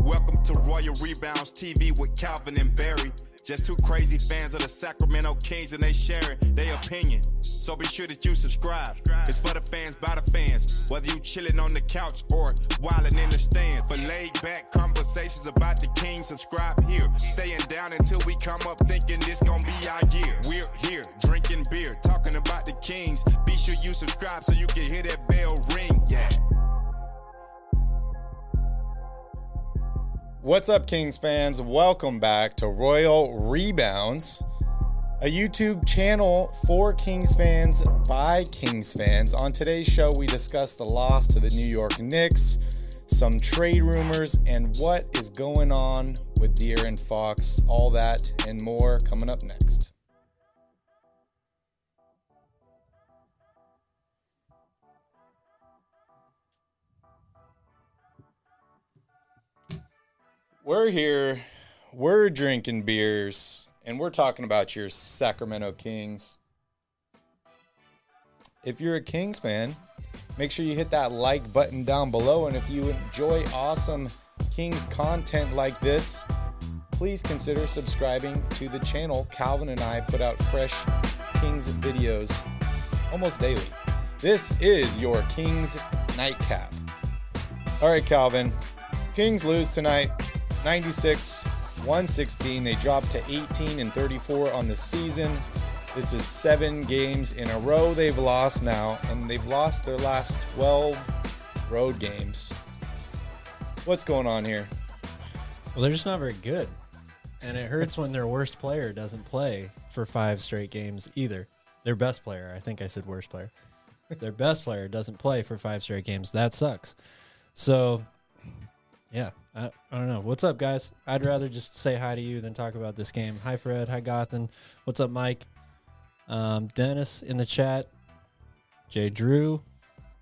Welcome to Royal Rebounds TV with Calvin and Barry. Just two crazy fans of the Sacramento Kings and they sharing their opinion. So be sure that you subscribe. It's for the fans by the fans. Whether you chilling on the couch or wildin' in the stand. For laid back conversations about the Kings, subscribe here. Staying down until we come up thinking this gon' be our year. We're here drinking beer, talking about the Kings. Be sure you subscribe so you can hear that bell ring. Yeah. What's up, Kings fans? Welcome back to Royal Rebounds, a YouTube channel for Kings fans by Kings fans. On today's show, we discuss the loss to the New York Knicks, some trade rumors, and what is going on with De'Aaron Fox. All that and more coming up next. We're here, we're drinking beers, and we're talking about your Sacramento Kings. If you're a Kings fan, make sure you hit that like button down below. And if you enjoy awesome Kings content like this, please consider subscribing to the channel. Calvin and I put out fresh Kings videos almost daily. This is your Kings Nightcap. All right, Calvin. Kings lose tonight 96 116. They dropped to 18 and 34 on the season. This is seven games in a row they've lost now, and they've lost their last 12 road games. What's going on here? Well, they're just not very good. And it hurts when their worst player doesn't play for five straight games either. Their best player, I think I said worst player. Their best player doesn't play for five straight games. That sucks. So, yeah, I, I don't know. What's up, guys? I'd rather just say hi to you than talk about this game. Hi, Fred. Hi, Gothan. What's up, Mike? Um, Dennis in the chat. Jay Drew.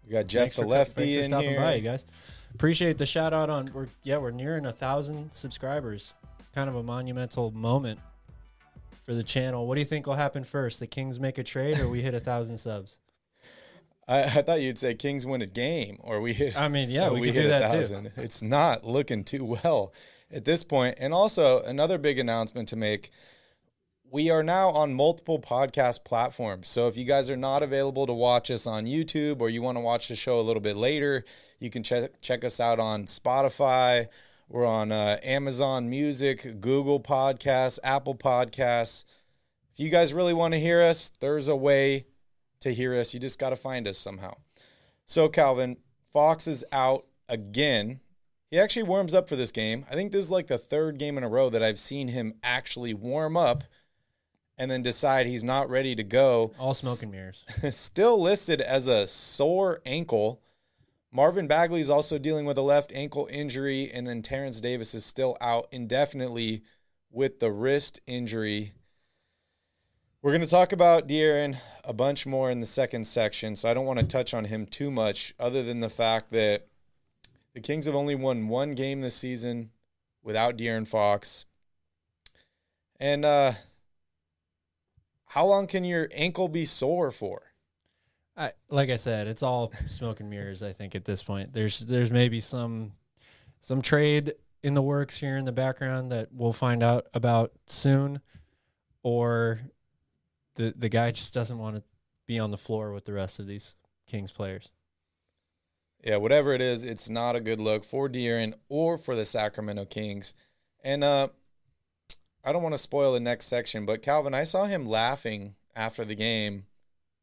We got Jeff Thanks the for, lefty thanks for in stopping here. by, you guys. Appreciate the shout out on. We're yeah, we're nearing a thousand subscribers. Kind of a monumental moment for the channel. What do you think will happen first? The Kings make a trade, or we hit a thousand subs? I, I thought you'd say Kings win a game, or we hit. I mean, yeah, we could hit do a that too. thousand. It's not looking too well at this point. And also, another big announcement to make: we are now on multiple podcast platforms. So if you guys are not available to watch us on YouTube, or you want to watch the show a little bit later, you can check check us out on Spotify. We're on uh, Amazon Music, Google Podcasts, Apple Podcasts. If you guys really want to hear us, there's a way to hear us. You just got to find us somehow. So, Calvin, Fox is out again. He actually warms up for this game. I think this is like the third game in a row that I've seen him actually warm up and then decide he's not ready to go. All smoke and mirrors. Still listed as a sore ankle. Marvin Bagley is also dealing with a left ankle injury, and then Terence Davis is still out indefinitely with the wrist injury. We're going to talk about De'Aaron a bunch more in the second section, so I don't want to touch on him too much, other than the fact that the Kings have only won one game this season without De'Aaron Fox. And uh, how long can your ankle be sore for? I, like I said, it's all smoke and mirrors. I think at this point, there's there's maybe some some trade in the works here in the background that we'll find out about soon, or the the guy just doesn't want to be on the floor with the rest of these Kings players. Yeah, whatever it is, it's not a good look for De'Aaron or for the Sacramento Kings. And uh, I don't want to spoil the next section, but Calvin, I saw him laughing after the game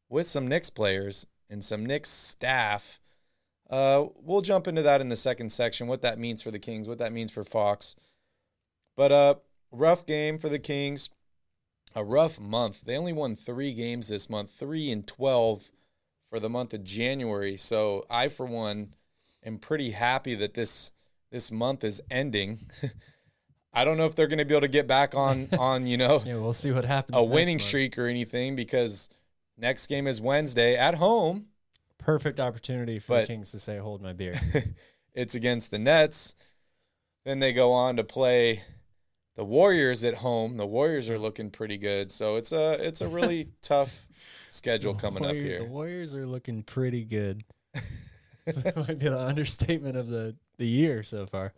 with some Knicks players and some Knicks staff. Uh, we'll jump into that in the second section, what that means for the Kings, what that means for Fox. But uh, rough game for the Kings, a rough month. They only won three games this month, three and 12 for the month of January. So I, for one, am pretty happy that this this month is ending. I don't know if they're going to be able to get back on on you know Yeah, we'll see what happens. a winning month. streak or anything because next game is Wednesday at home. Perfect opportunity for But- the Kings to say, "Hold my beer." it's against the Nets. Then they go on to play the Warriors at home. The Warriors are looking pretty good, so it's a it's a really tough schedule coming up here. The Warriors are looking pretty good. that might be the understatement of the the year so far.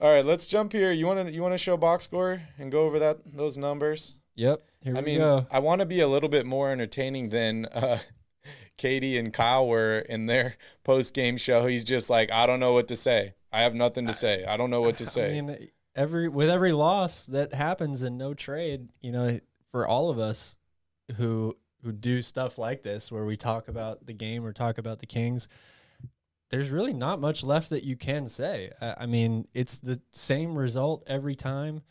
All right, let's jump here. You want to you want to show box score and go over that those numbers? Yep. Here I we mean, go. I want to be a little bit more entertaining than uh, Katie and Kyle were in their post game show. He's just like, I don't know what to say. I have nothing to say. I don't know what to say. I mean, every with every loss that happens in no trade, you know, for all of us who who do stuff like this, where we talk about the game or talk about the Kings, there's really not much left that you can say. I, I mean, it's the same result every time.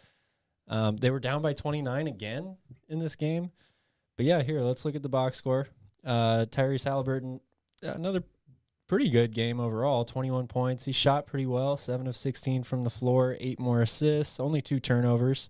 Um, they were down by 29 again in this game, but yeah, here let's look at the box score. Uh, Tyrese Haliburton, another pretty good game overall. 21 points. He shot pretty well. 7 of 16 from the floor. 8 more assists. Only two turnovers.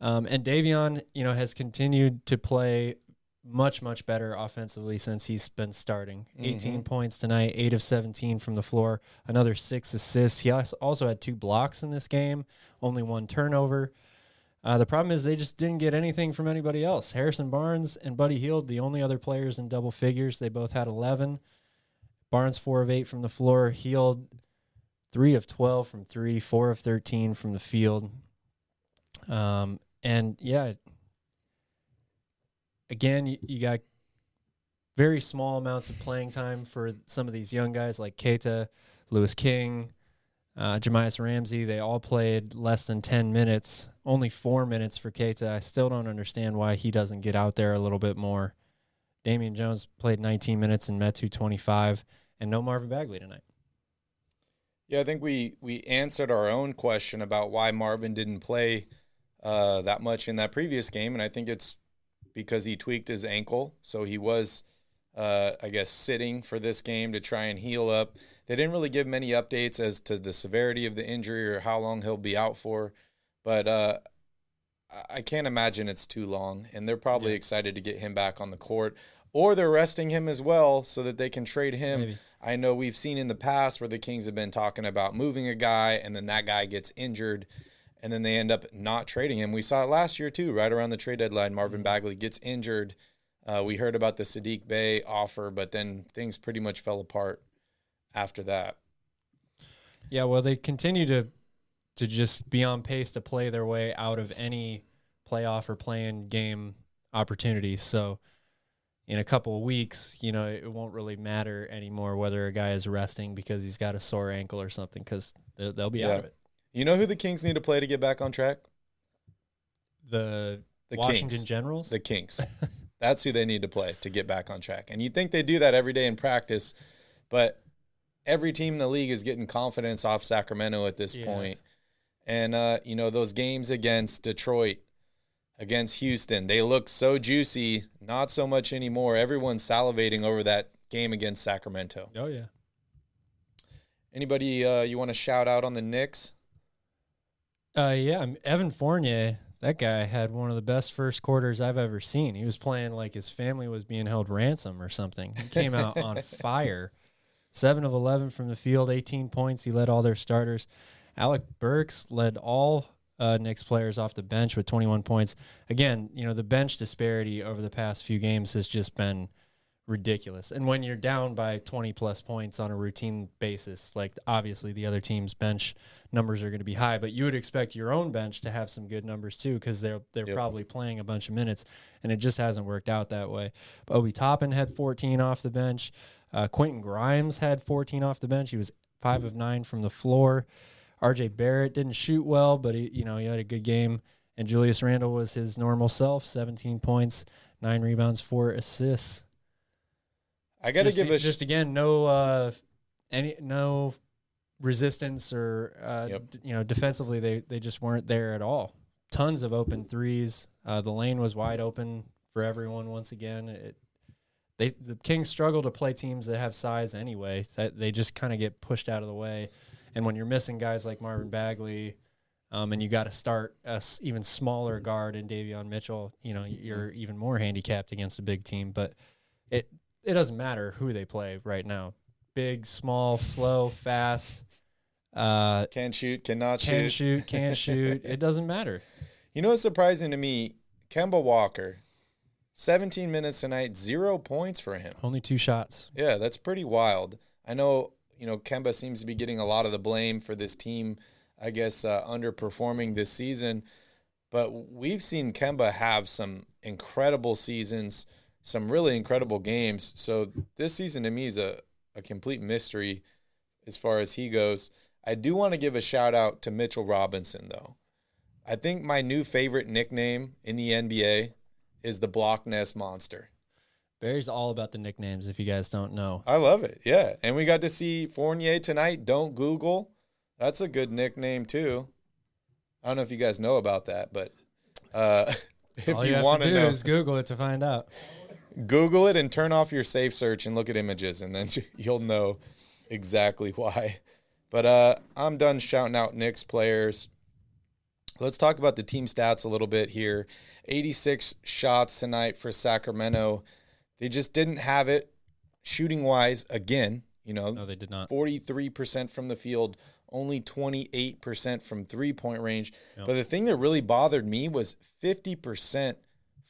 Um, and Davion you know has continued to play much much better offensively since he's been starting. 18 points tonight. 8 of 17 from the floor. Another 6 assists. He also had two blocks in this game. Only one turnover. Uh, the problem is they just didn't get anything from anybody else. Harrison Barnes and Buddy Hield, the only other players in double figures. They both had 11. Barnes four of eight from the floor. Hield three of twelve from three, four of thirteen from the field. Um, and yeah, again, you, you got very small amounts of playing time for some of these young guys like Queta, Louis King, uh, Ramsey. They all played less than ten minutes. Only four minutes for Queta. I still don't understand why he doesn't get out there a little bit more. Damian Jones played 19 minutes and Metu 25, and no Marvin Bagley tonight. Yeah, I think we we answered our own question about why Marvin didn't play uh, that much in that previous game, and I think it's because he tweaked his ankle, so he was, uh, I guess, sitting for this game to try and heal up. They didn't really give many updates as to the severity of the injury or how long he'll be out for, but uh, I- I can't imagine it's too long, and they're probably excited to get him back on the court, or they're resting him as well so that they can trade him. Maybe. I know we've seen in the past where the Kings have been talking about moving a guy and then that guy gets injured and then they end up not trading him. We saw it last year too, right around the trade deadline. Marvin Bagley gets injured. Uh, we heard about the Saddiq Bey offer, but then things pretty much fell apart after that. Yeah, well, they continue to to just be on pace to play their way out of any playoff or playing game opportunities. So, in a couple of weeks, you know, it won't really matter anymore whether a guy is resting because he's got a sore ankle or something because they'll, they'll be Yeah. out of it. You know who the Kings need to play to get back on track? The, The Washington Kings. Generals. The Kings. That's who they need to play to get back on track. And you'd think they do that every day in practice, but every team in the league is getting confidence off Sacramento at this Yeah. point. And uh, you know, those games against Detroit, against Houston, they look so juicy, not so much anymore. Everyone's salivating over that game against Sacramento. oh yeah. Anybody uh, you want to shout out on the Knicks? Uh, yeah, Evan Fournier, that guy had one of the best first quarters I've ever seen. He was playing like his family was being held ransom or something. He came out on fire. Seven of 11 from the field, 18 points. He led all their starters. Alec Burks led all uh, Knicks players off the bench with 21 points. Again, you know, the bench disparity over the past few games has just been ridiculous. And when you're down by 20 plus points on a routine basis, like obviously the other team's bench numbers are going to be high, but you would expect your own bench to have some good numbers too because they're they're Yep. probably playing a bunch of minutes, and it just hasn't worked out that way. But Obi Toppin had 14 off the bench. Uh, Quentin Grimes had 14 off the bench. He was five of nine from the floor. R.J. Barrett didn't shoot well, but he you know he had a good game. And Julius Randle was his normal self, 17 points, nine rebounds, four assists I got to give a just again no uh any no resistance or uh Yep. d- you know defensively they they just weren't there at all tons of open threes uh the lane was wide open for everyone once again it they the kings struggle to play teams that have size anyway that they just kind of get pushed out of the way and when you're missing guys like marvin bagley um, and you got to start a s- even smaller guard in Davion Mitchell. You know, you're even more handicapped against a big team. But it it doesn't matter who they play right now. Big, small, slow, fast, uh, can shoot, cannot can shoot. Can shoot, can't shoot. It doesn't matter. You know what's surprising to me? Kemba Walker, 17 minutes tonight, zero points for him. Only two shots. Yeah, that's pretty wild. I know, you know, Kemba seems to be getting a lot of the blame for this team, I guess, uh, underperforming this season. But we've seen Kemba have some incredible seasons, some really incredible games. So this season to me is a, a complete mystery as far as he goes. I do want to give a shout out to Mitchell Robinson, though. I think my new favorite nickname in the NBA is the Block Ness Monster. Barry's all about the nicknames. If you guys don't know, I love it. Yeah. And we got to see Fournier tonight. Don't Google. That's a good nickname, too. I don't know if you guys know about that, but uh, if all you, have want to know, is Google it to find out. Google it and turn off your safe search and look at images, and then you'll know exactly why. But uh, I'm done shouting out Knicks players. Let's talk about the team stats a little bit here. 86 shots tonight for Sacramento. They just didn't have it shooting wise again. You know, No, they did not. 43% from the field, only 28% from three point range. But the thing that really bothered me was 50%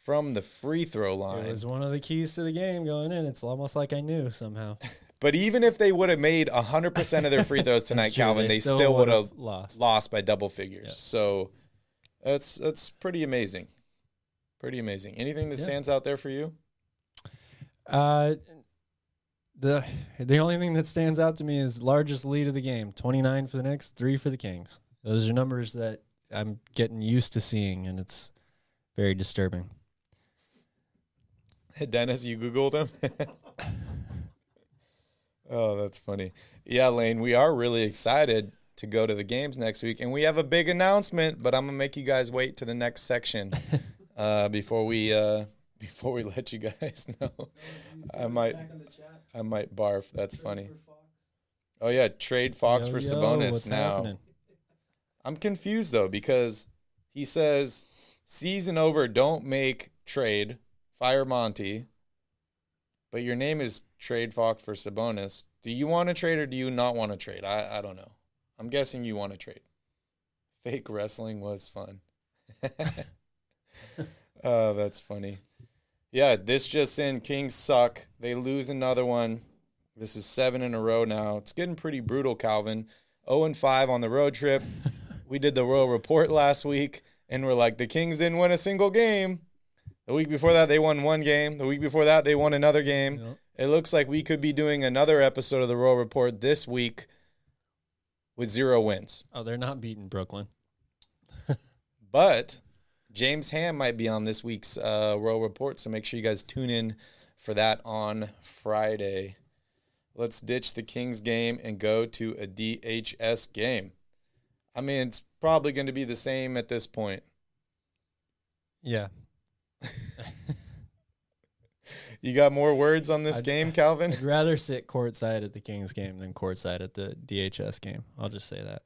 from the free throw line. It was one of the keys to the game going in. It's almost like I knew somehow. But even if they would have made 100% of their free throws tonight, true. Calvin, They they, still still would would've lost. lost by double figures. So that's that's pretty amazing. Pretty amazing. Anything that Yeah. stands out there for you? Uh, the the only thing that stands out to me is largest lead of the game: twenty nine for the Knicks, three for the Kings. Those are numbers that I'm getting used to seeing, and it's very disturbing. Dennis, you Googled him? oh, that's funny. Yeah, Lane, we are really excited to go to the games next week. And we have a big announcement, but I'm going to make you guys wait to the next section uh, before we uh, before we let you guys know. I might I might barf. That's funny. Oh yeah, trade Fox Yo, for yo, Sabonis what's now. happening? I'm confused though because he says season over, don't make trade, fire Monty. But your name is trade Fox for Sabonis. Do you want to trade or do you not want to trade? I, I don't know. I'm guessing you want to trade. Fake wrestling was fun. oh, that's funny. Yeah, this just in Kings suck. They lose another one. This is seven in a row now. It's getting pretty brutal, Calvin. 0 and 5 on the road trip. we did the Royal Report last week, and we're like, the Kings didn't win a single game. The week before that, they won one game. The week before that, they won another game. Yep. It looks like we could be doing another episode of the Royal Report this week with zero wins. Oh, they're not beating Brooklyn. But James Ham might be on this week's uh, Royal Report, so make sure you guys tune in for that on Friday. Let's ditch the Kings game and go to a DHS game. I mean, it's probably going to be the same at this point. Yeah, You got more words on this I'd- game, Calvin? I'd rather sit courtside at the Kings game than courtside at the DHS game. I'll just say that.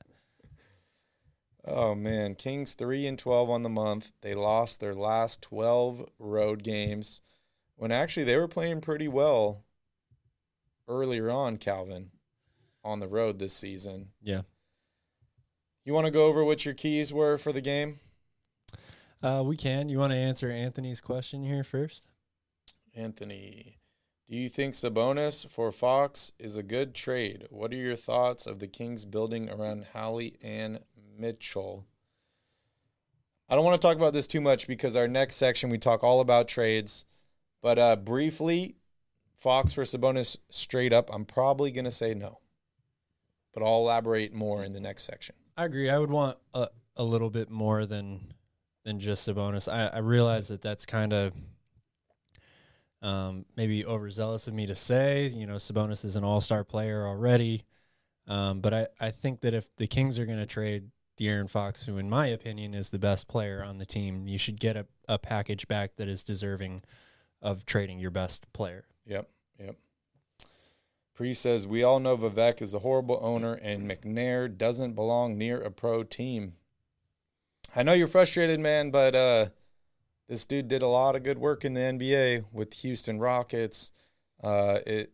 Oh man, Kings 3 and 12 on the month. They lost their last 12 road games when actually they were playing pretty well earlier on, Calvin, on the road this season. Yeah. You want to go over what your keys were for the game? Uh, we can. You want to answer Anthony's question here first? Anthony, do you think Sabonis for Fox is a good trade? What are your thoughts of the Kings building around Hallie and Mitchell? I don't want to talk about this too much because our next section we talk all about trades. But uh, briefly, Fox for Sabonis straight up, I'm probably going to say no. But I'll elaborate more in the next section. I agree. I would want a, a little bit more than than just Sabonis. I, I realize that that's kind of um, maybe overzealous of me to say. You know, Sabonis is an all star player already. Um, but I, I think that if the Kings are going to trade De'Aaron Fox, who, in my opinion, is the best player on the team, you should get a, a package back that is deserving of trading your best player. Yep, yep. Pre says, We all know Vivek is a horrible owner and McNair doesn't belong near a pro team. I know you're frustrated, man, but uh, this dude did a lot of good work in the NBA with Houston Rockets. Uh, it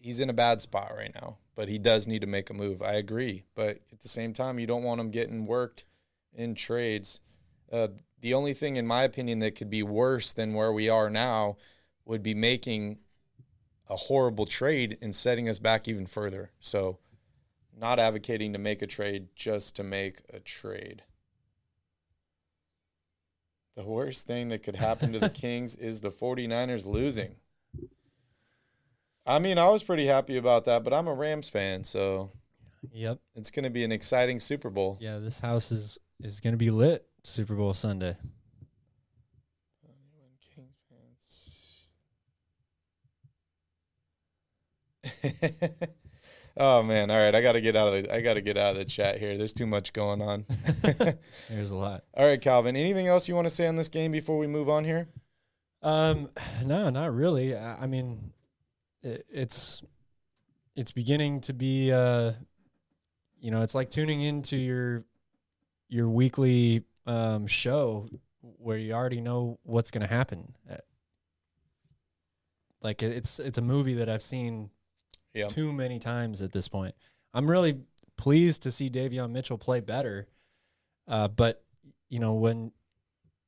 he's in a bad spot right now, but he does need to make a move. I agree, but at the same time, you don't want him getting worked in trades. Uh, the only thing, in my opinion, that could be worse than where we are now would be making a horrible trade and setting us back even further. So, not advocating to make a trade just to make a trade. The worst thing that could happen to the Kings is the 49ers losing. I mean, I was pretty happy about that, but I'm a Rams fan, so Yep. it's going to be an exciting Super Bowl. Yeah, this house is is going to be lit Super Bowl Sunday. oh man! All right, I got to get out of the I got to get out of the chat here. There's too much going on. There's a lot. All right, Calvin. Anything else you want to say on this game before we move on here? Um, no, not really. I, I mean, it, it's it's beginning to be, uh, you know, it's like tuning into your your weekly um, show where you already know what's going to happen. Uh, Like it's it's a movie that I've seen Yeah. too many times at this point. I'm really pleased to see Davion Mitchell play better, uh, but you know when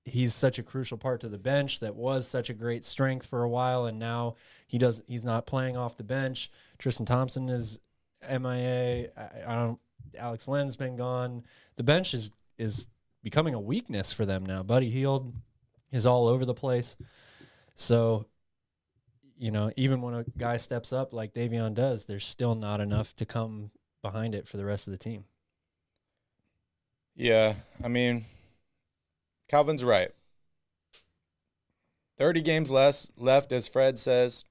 he's such a crucial part to the bench that was such a great strength for a while and now he does he's not playing off the bench. Tristan thompson is mia i, I don't alex len's been gone. The bench is is becoming a weakness for them now. Buddy Hield is all over the place. So you know even when a guy steps up like davion does there's still not enough to come behind it for the rest of the team. Yeah, I mean, Calvin's right. 30 games less left, as Fred says.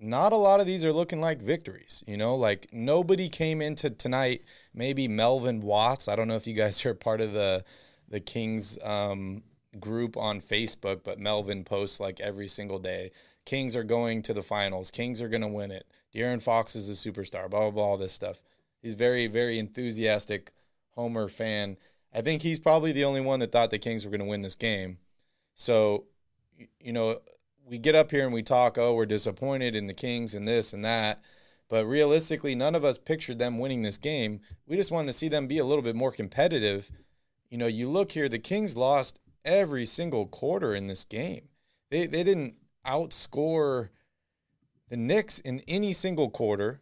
Not a lot of these are looking like victories. You know, like nobody came into tonight. Maybe Melvin Watts. I don't know if you guys are part of the the Kings um, group on Facebook, but Melvin posts like every single day. Kings are going to the finals. Kings are going to win it. De'Aaron Fox is a superstar. Blah blah blah. All this stuff. He's very very enthusiastic Homer fan. I think he's probably the only one that thought the Kings were going to win this game. So, you know, we get up here and we talk, oh, we're disappointed in the Kings and this and that. But realistically, none of us pictured them winning this game. We just wanted to see them be a little bit more competitive. You know, you look here, the Kings lost every single quarter in this game. They they didn't outscore the Knicks in any single quarter.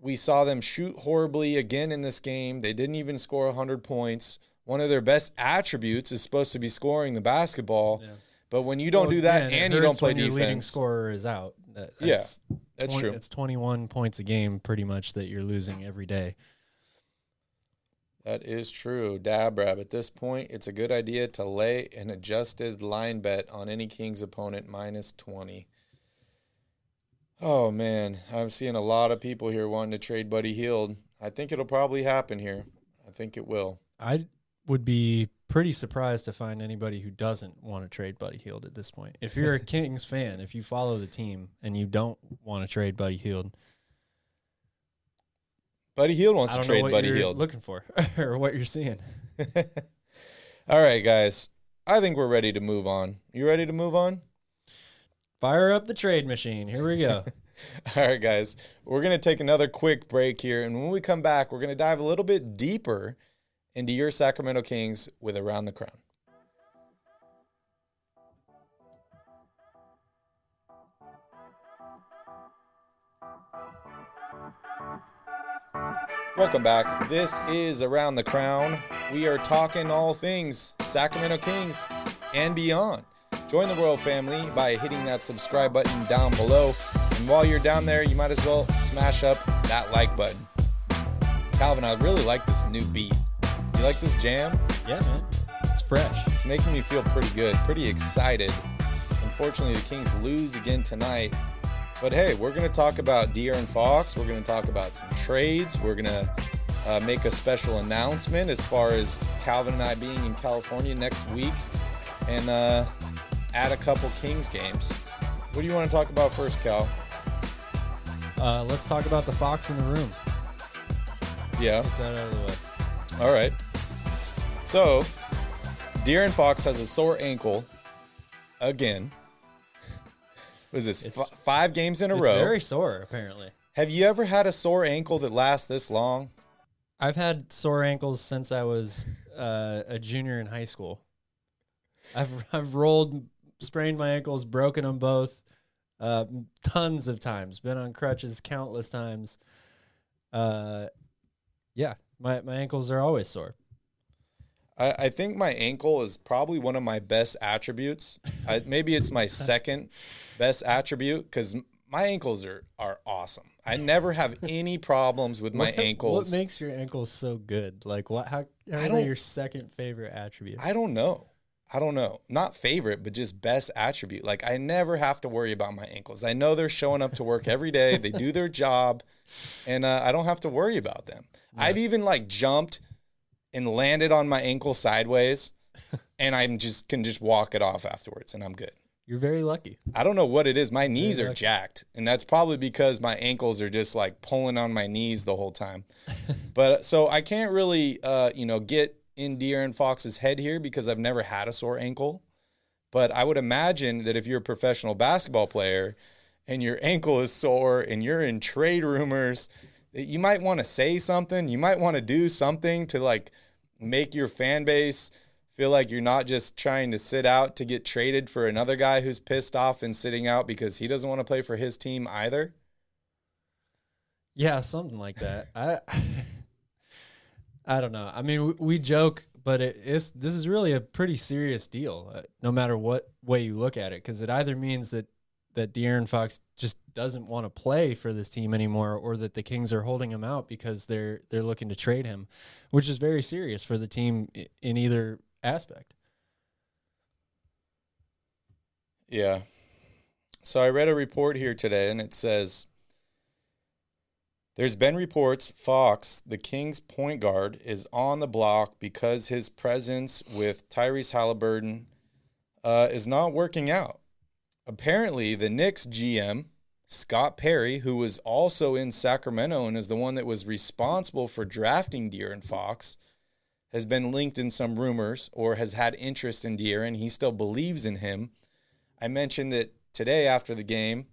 We saw them shoot horribly again in this game. They didn't even score 100 points. One of their best attributes is supposed to be scoring the basketball. But when you don't Well, do that yeah, and you don't play when your leading defense, scorer is out. That- Yeah, that's that's 20 true. It's 21 points a game, pretty much, that you're losing every day. That is true. Dabrab, at this point, it's a good idea to lay an adjusted line bet on any Kings opponent minus 20. Oh, man. I'm seeing a lot of people here wanting to trade Buddy Hield. I think it'll probably happen here. I think it will. I would be pretty surprised to find anybody who doesn't want to trade Buddy Hield at this point. If you're a Kings fan, if you follow the team and you don't want to trade Buddy Hield, Buddy Hield wants to trade what Buddy Hield. looking for or what you're seeing. All right, guys. I think we're ready to move on. You ready to move on? Fire up the trade machine. Here we go. All right, guys, we're going to take another quick break here. And when we come back, we're going to dive a little bit deeper into your Sacramento Kings with Around the Crown. Welcome back. This is Around the Crown. We are talking all things Sacramento Kings and beyond. Join the Royal family by hitting that subscribe button down below. And while you're down there, you might as well smash up that like button. Calvin, I really like this new beat. You like this jam? Yeah, man. It's fresh. It's making me feel pretty good, pretty excited. Unfortunately, the Kings lose again tonight. But hey, we're going to talk about De'Aaron Fox. We're going to talk about some trades. We're going to uh, make a special announcement as far as Calvin and I being in California next week and uh, add a couple Kings games. What do you want to talk about first, Cal? Uh, let's talk about the fox in the room. Yeah. Get that out of the way. All right. So, De'Aaron Fox has a sore ankle again. Was this It's- f- five games in a It's row? very sore, apparently. Have you ever had a sore ankle that lasts this long? I've had sore ankles since I was uh, a junior in high school. I've I've rolled, sprained my ankles, broken them both, uh, tons of times. Been on crutches countless times. Uh, yeah, my my ankles are always sore. I, I think my ankle is probably one of my best attributes. I, maybe it's my second best attribute because my ankles are are awesome. I never have any problems with my What- ankles. What makes your ankles so good? Like what? How? How are don't- they your second favorite attribute? I don't know. I don't know. Not favorite, but just best attribute. Like I never have to worry about my ankles. I know they're showing up to work every day. They do their job, and uh, I don't have to worry about them. I've even like jumped and landed on my ankle sideways, and I'm just can just walk it off afterwards, and I'm good. You're very lucky. I don't know what it is. My knees are lucky. jacked, and that's probably because my ankles are just like pulling on my knees the whole time. but so I can't really, uh, you know, get in De'Aaron Fox's head here because I've never had a sore ankle. But I would imagine that if you're a professional basketball player and your ankle is sore and you're in trade rumors, that you might want to say something. You might want to do something to like make your fan base feel like you're not just trying to sit out to get traded for another guy who's pissed off and sitting out because he doesn't want to play for his team either. Yeah, something like that. I I don't know. I mean, we, we joke, but it is this is really a pretty serious deal, uh, no matter what way you look at it, because it either means that that De'Aaron Fox just doesn't want to play for this team anymore, or that the Kings are holding him out because they're they're looking to trade him, which is very serious for the team in either aspect. Yeah. So I read a report here today and it says there's been reports Fox, the Kings point guard, is on the block because his presence with Tyrese Haliburton uh, is not working out. Apparently, the Knicks GM, Scott Perry, who was also in Sacramento and is the one that was responsible for drafting De'Aaron Fox, has been linked in some rumors or has had interest in De'Aaron. He still believes in him. I mentioned that today after the game,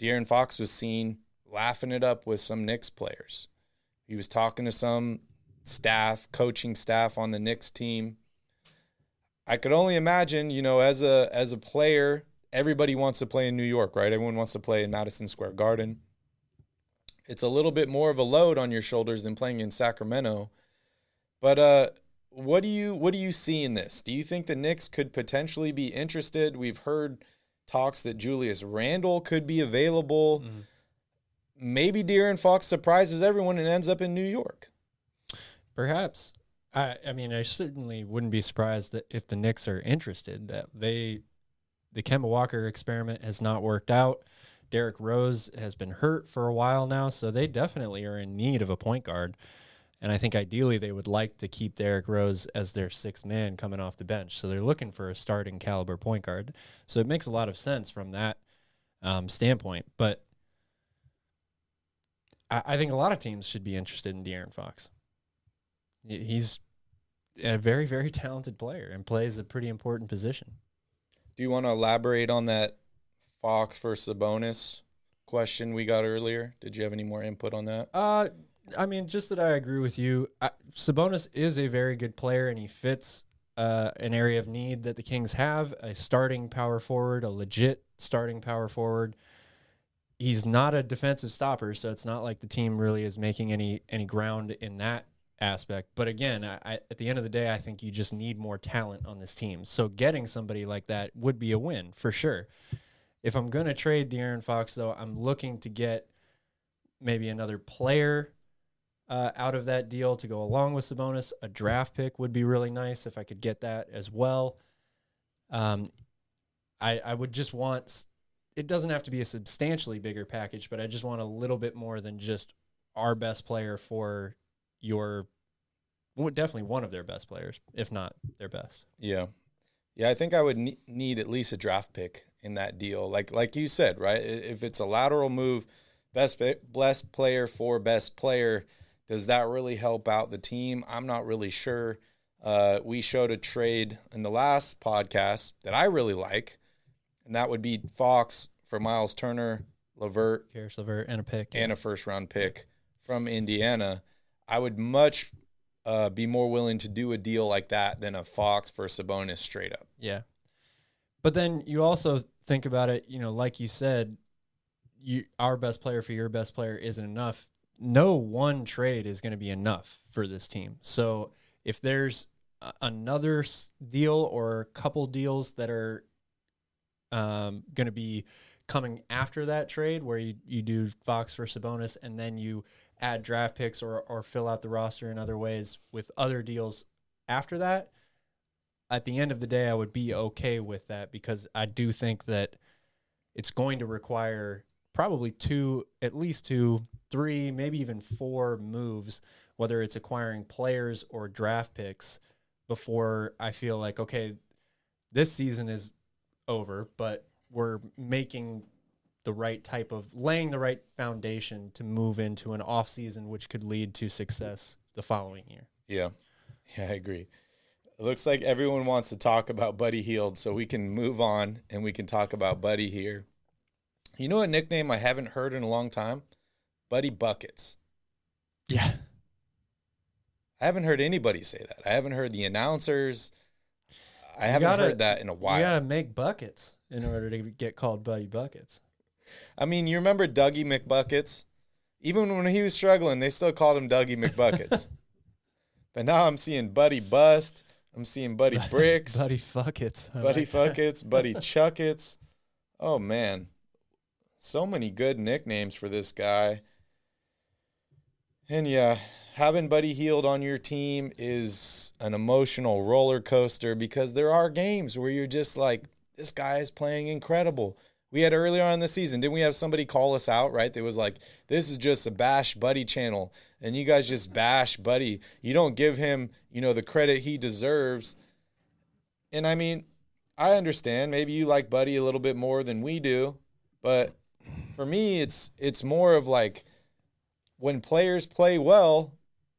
De'Aaron Fox was seen laughing it up with some Knicks players. He was talking to some staff, coaching staff on the Knicks team. I could only imagine, you know, as a as a player, everybody wants to play in New York, right? Everyone wants to play in Madison Square Garden. It's a little bit more of a load on your shoulders than playing in Sacramento. But uh what do you what do you see in this? Do you think the Knicks could potentially be interested? We've heard talks that Julius Randle could be available. Maybe De'Aaron Fox surprises everyone and ends up in New York. Perhaps. I I mean, I certainly wouldn't be surprised that if the Knicks are interested, that they the Kemba Walker experiment has not worked out. Derrick Rose has been hurt for a while now, so they definitely are in need of a point guard. And I think ideally they would like to keep Derrick Rose as their sixth man coming off the bench. So they're looking for a starting caliber point guard. So it makes a lot of sense from that um, standpoint. But I, I think a lot of teams should be interested in De'Aaron Fox. He's a very, very talented player and plays a pretty important position. Do you want to elaborate on that Fox versus Sabonis question we got earlier. Did you have any more input on that? Uh, I mean, just that I agree with you. I, Sabonis is a very good player, and he fits uh, an area of need that the Kings have a starting power forward, a legit starting power forward. He's not a defensive stopper, so it's not like the team really is making any any ground in that aspect. But again, I, I, at the end of the day, I think you just need more talent on this team. So getting somebody like that would be a win for sure. If I'm going to trade De'Aaron Fox, though, I'm looking to get maybe another player uh, out of that deal to go along with Sabonis. A draft pick would be really nice if I could get that as well. Um, I I would just want. It doesn't have to be a substantially bigger package, but I just want a little bit more than just our best player for your well, definitely one of their best players, if not their best. Yeah. Yeah, I think I would ne- need at least a draft pick in that deal. Like like you said, right? If it's a lateral move, best best player for best player, does that really help out the team? I'm not really sure. Uh, we showed a trade in the last podcast that I really like, and that would be Fox for Miles Turner, Levert, Caris Levert, and a pick, and yeah. a first round pick from Indiana. I would much uh, be more willing to do a deal like that than a Fox for Sabonis straight up. Yeah, but then you also think about it. You know, like you said, you our best player for your best player isn't enough. No one trade is going to be enough for this team. So if there's another deal or a couple deals that are um, going to be coming after that trade, where you, you do Fox for Sabonis, and then you add draft picks or or fill out the roster in other ways with other deals after that. At the end of the day, I would be okay with that because I do think that it's going to require probably two, at least two, three, maybe even four moves, whether it's acquiring players or draft picks, before I feel like, okay, this season is over, but we're making the right type of laying the right foundation to move into an off season which could lead to success the following year. Yeah. Yeah, I agree. It looks like everyone wants to talk about Buddy Hield, so we can move on and we can talk about Buddy here. You know a nickname I haven't heard in a long time? Buddy Buckets. Yeah. I haven't heard anybody say that. I haven't heard the announcers. I haven't gotta, heard that in a while. You got to make buckets in order to get called Buddy Buckets. I mean, you remember Dougie McBuckets? Even when he was struggling, they still called him Dougie McBuckets. but now I'm seeing Buddy Bust. I'm seeing Buddy Bricks. Buddy Fuckets. Buddy like Fuckets. Buddy Chuckets. Oh, man. So many good nicknames for this guy. And yeah, having Buddy Hield on your team is an emotional roller coaster because there are games where you're just like, this guy is playing incredible. We had earlier on in the season, didn't we have somebody call us out, right? That was like, this is just a bash Buddy channel. And you guys just bash Buddy. You don't give him, you know, the credit he deserves. And I mean, I understand. Maybe you like Buddy a little bit more than we do. But for me, it's it's more of like when players play well,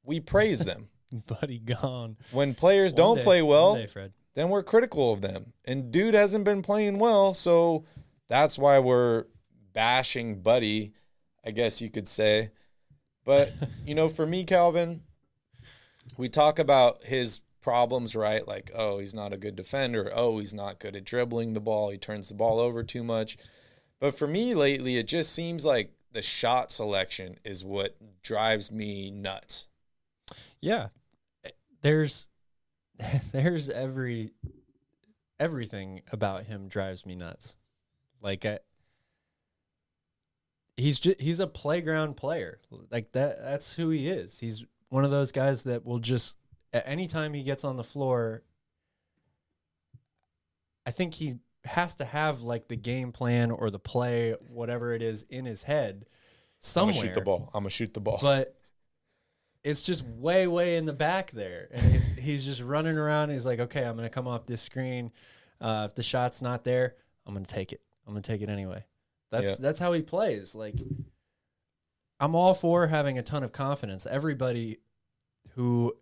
we praise them. Buddy gone. When players One don't day. play well, day, then we're critical of them. And dude hasn't been playing well, so that's why we're bashing Buddy, I guess you could say. But, you know, for me, Calvin, we talk about his problems, right? Like, oh, he's not a good defender. Oh, he's not good at dribbling the ball. He turns the ball over too much. But for me lately, it just seems like the shot selection is what drives me nuts. Yeah. Eh, there's there's every everything about him drives me nuts. Like I, he's just he's a playground player. Like that that's who he is. He's one of those guys that will just at any time he gets on the floor I think he has to have like the game plan or the play whatever it is in his head somewhere. I'm gonna shoot the ball. I'm gonna shoot the ball. But it's just way way in the back there and he's he's just running around he's like okay i'm gonna come off this screen uh, if the shot's not there i'm gonna take it I'm gonna take it anyway. That's yeah. that's how he plays. Like I'm all for having a ton of confidence. Everybody who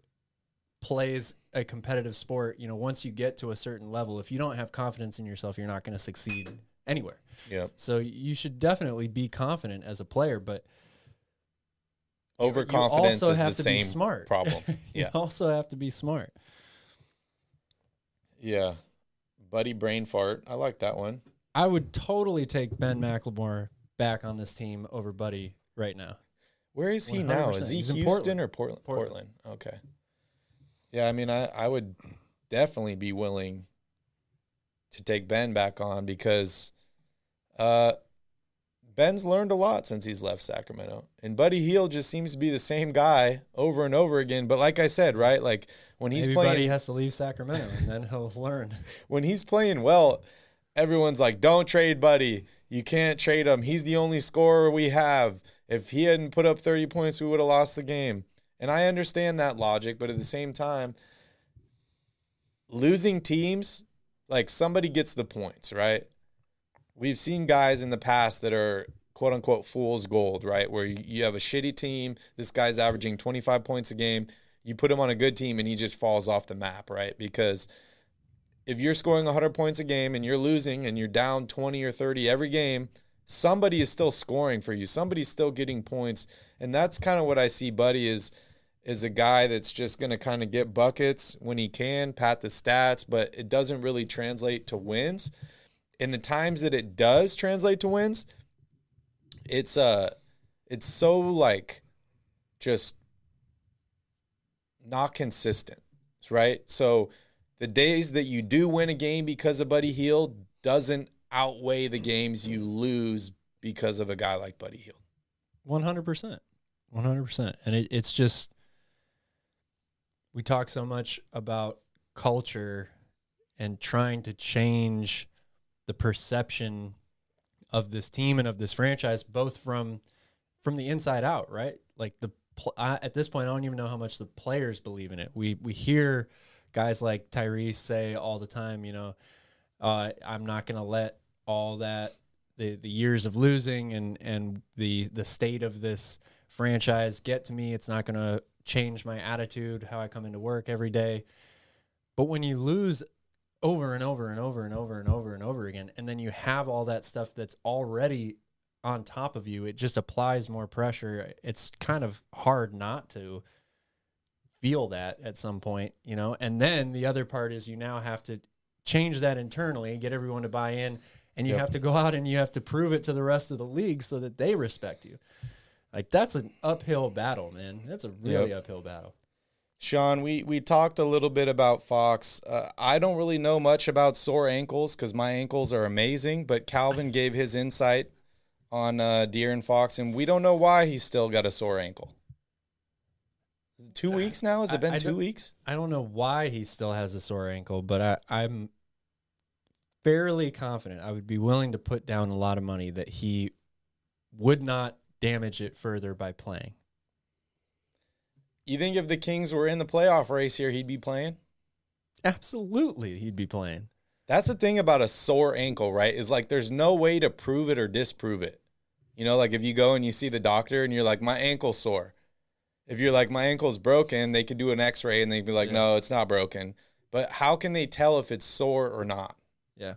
plays a competitive sport, you know, once you get to a certain level, if you don't have confidence in yourself, you're not going to succeed anywhere. Yep. So you should definitely be confident as a player, but Overconfidence also is have the to be same smart. problem. you Yeah. also have to be smart. Yeah. Buddy brain fart. I like that one. I would totally take Ben McLemore back on this team over Buddy right now. Where is he now? Is he He's in Houston Portland. or Portland? Portland. Portland. Okay. Yeah, I mean, I, I would definitely be willing to take Ben back on because uh, Ben's learned a lot since he's left Sacramento. And Buddy Hield just seems to be the same guy over and over again. But like I said, right? Like when he's Maybe playing Buddy has to leave Sacramento and then he'll learn. when he's playing well, everyone's like, "Don't trade Buddy. You can't trade him. He's the only scorer we have. If he hadn't put up 30 points, we would have lost the game." And I understand that logic, but at the same time, losing teams, like somebody gets the points, right? We've seen guys in the past that are quote unquote fool's gold, right? Where you have a shitty team, this guy's averaging 25 points a game, you put him on a good team and he just falls off the map, right? Because if you're scoring 100 points a game and you're losing and you're down 20 or 30 every game, somebody is still scoring for you. Somebody's still getting points. And that's kind of what I see Buddy is is a guy that's just going to kind of get buckets when he can, pat the stats, but it doesn't really translate to wins. In the times that it does translate to wins, it's uh it's so like just not consistent, right? So the days that you do win a game because of Buddy Hield doesn't outweigh the games you lose because of a guy like Buddy Hield. One hundred percent, one hundred percent, and it, it's just we talk so much about culture and trying to change the perception of this team and of this franchise, both from from the inside out, right? Like the pl- I, at this point, I don't even know how much the players believe in it. We we hear guys like Tyrese say all the time, you know, uh, I'm not going to let all that the the years of losing and and the the state of this franchise get to me. It's not going to change my attitude, how I come into work every day. But when you lose over and over and over and over and over and over again, and then you have all that stuff that's already on top of you, it just applies more pressure. It's kind of hard not to feel that at some point, you know. And then the other part is you now have to change that internally, and get everyone to buy in, and you Yep. have to go out and you have to prove it to the rest of the league so that they respect you. Like that's an uphill battle, man. That's a really Yep. uphill battle. Sean, we we talked a little bit about Fox. Uh, I don't really know much about sore ankles because my ankles are amazing. But Calvin gave his insight on uh, and Fox, and we don't know why he's still got a sore ankle. Two weeks now? Has it been I two weeks? I don't know why he still has a sore ankle, but I, I'm fairly confident. I would be willing to put down a lot of money that he would not damage it further by playing. You think if the Kings were in the playoff race here, he'd be playing? Absolutely, he'd be playing. That's the thing about a sore ankle, right? Is like there's no way to prove it or disprove it. You know, like if you go and you see the doctor and you're like, my ankle's sore. If you're like, my ankle's broken, they could do an x ray and they'd be like, Yeah. no, it's not broken. But how can they tell if it's sore or not? Yeah.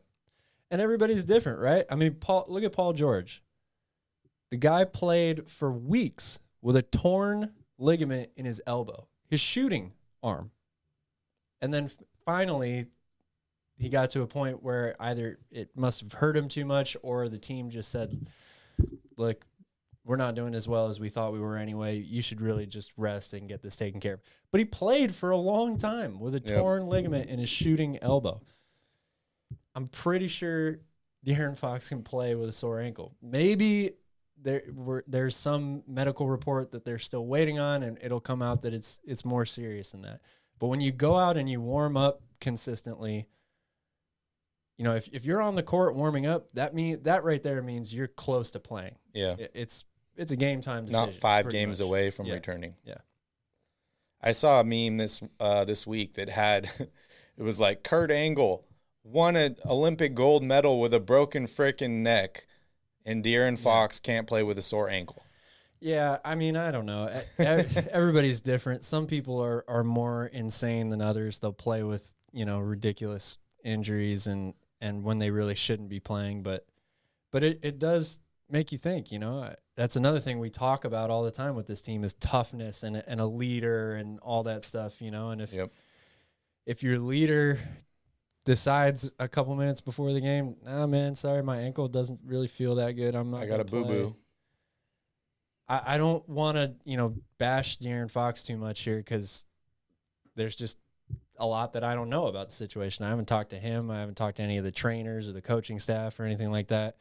And everybody's different, right? I mean, Paul look at Paul George. The guy played for weeks with a torn ligament in his elbow, his shooting arm. And then finally he got to a point where either it must have hurt him too much or the team just said, "Look, we're not doing as well as we thought we were anyway. You should really just rest and get this taken care of." But he played for a long time with a Yep. torn ligament in his shooting elbow. I'm pretty sure De'Aaron Fox can play with a sore ankle. Maybe there were, there's some medical report that they're still waiting on, and it'll come out that it's it's more serious than that. But when you go out and you warm up consistently, you know if, if you're on the court warming up, that mean that right there means you're close to playing. Yeah. It- it's it's a game time decision. not five games much. away from Yeah. returning. Yeah. I saw a meme this uh, this week that had it was like Kurt Angle won an Olympic gold medal with a broken frickin' neck, and De'Aaron Fox can't play with a sore ankle. Yeah, I mean, I don't know. Everybody's different. Some people are are more insane than others. They'll play with you know ridiculous injuries and and when they really shouldn't be playing. But but it, it does make you think, you know, that's another thing we talk about all the time with this team is toughness and, and a leader and all that stuff, you know, and if, Yep. if your leader decides a couple minutes before the game, nah, man, sorry, my ankle doesn't really feel that good. I'm not. I got a boo boo. I, I don't want to, you know, bash De'Aaron Fox too much here because there's just a lot that I don't know about the situation. I haven't talked to him. I haven't talked to any of the trainers or the coaching staff or anything like that.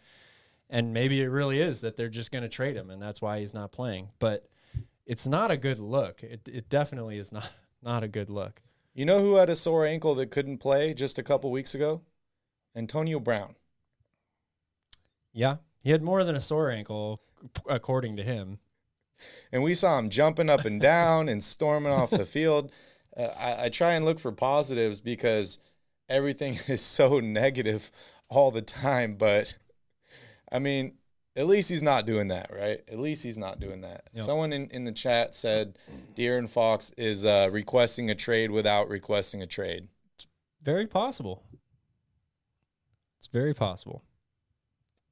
And maybe it really is that they're just going to trade him, and that's why he's not playing. But it's not a good look. It it definitely is not not a good look. You know who had a sore ankle that couldn't play just a couple weeks ago? Antonio Brown. Yeah, he had more than a sore ankle, according to him. and we saw him jumping up and down and storming off the field. Uh, I, I try and look for positives because everything is so negative all the time. But I mean, at least he's not doing that, right? At least he's not doing that. Yep. Someone in, in the chat said De'Aaron Fox is uh, requesting a trade without requesting a trade. Very possible. It's very possible.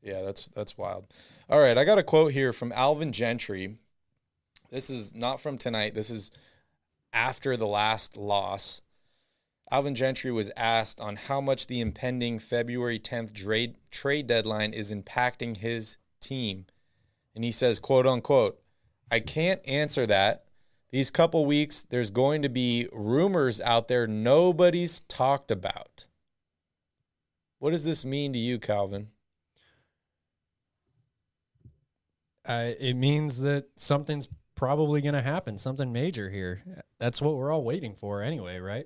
Yeah, that's that's wild. All right, I got a quote here from Alvin Gentry. This is not from tonight. This is after the last loss. Alvin Gentry was asked on how much the impending February 10th trade trade deadline is impacting his team. And he says, quote unquote, I can't answer that. These couple weeks, there's going to be rumors out there nobody's talked about. What does this mean to you, Calvin? Uh, it means that something's probably going to happen, something major here. That's what we're all waiting for anyway, right?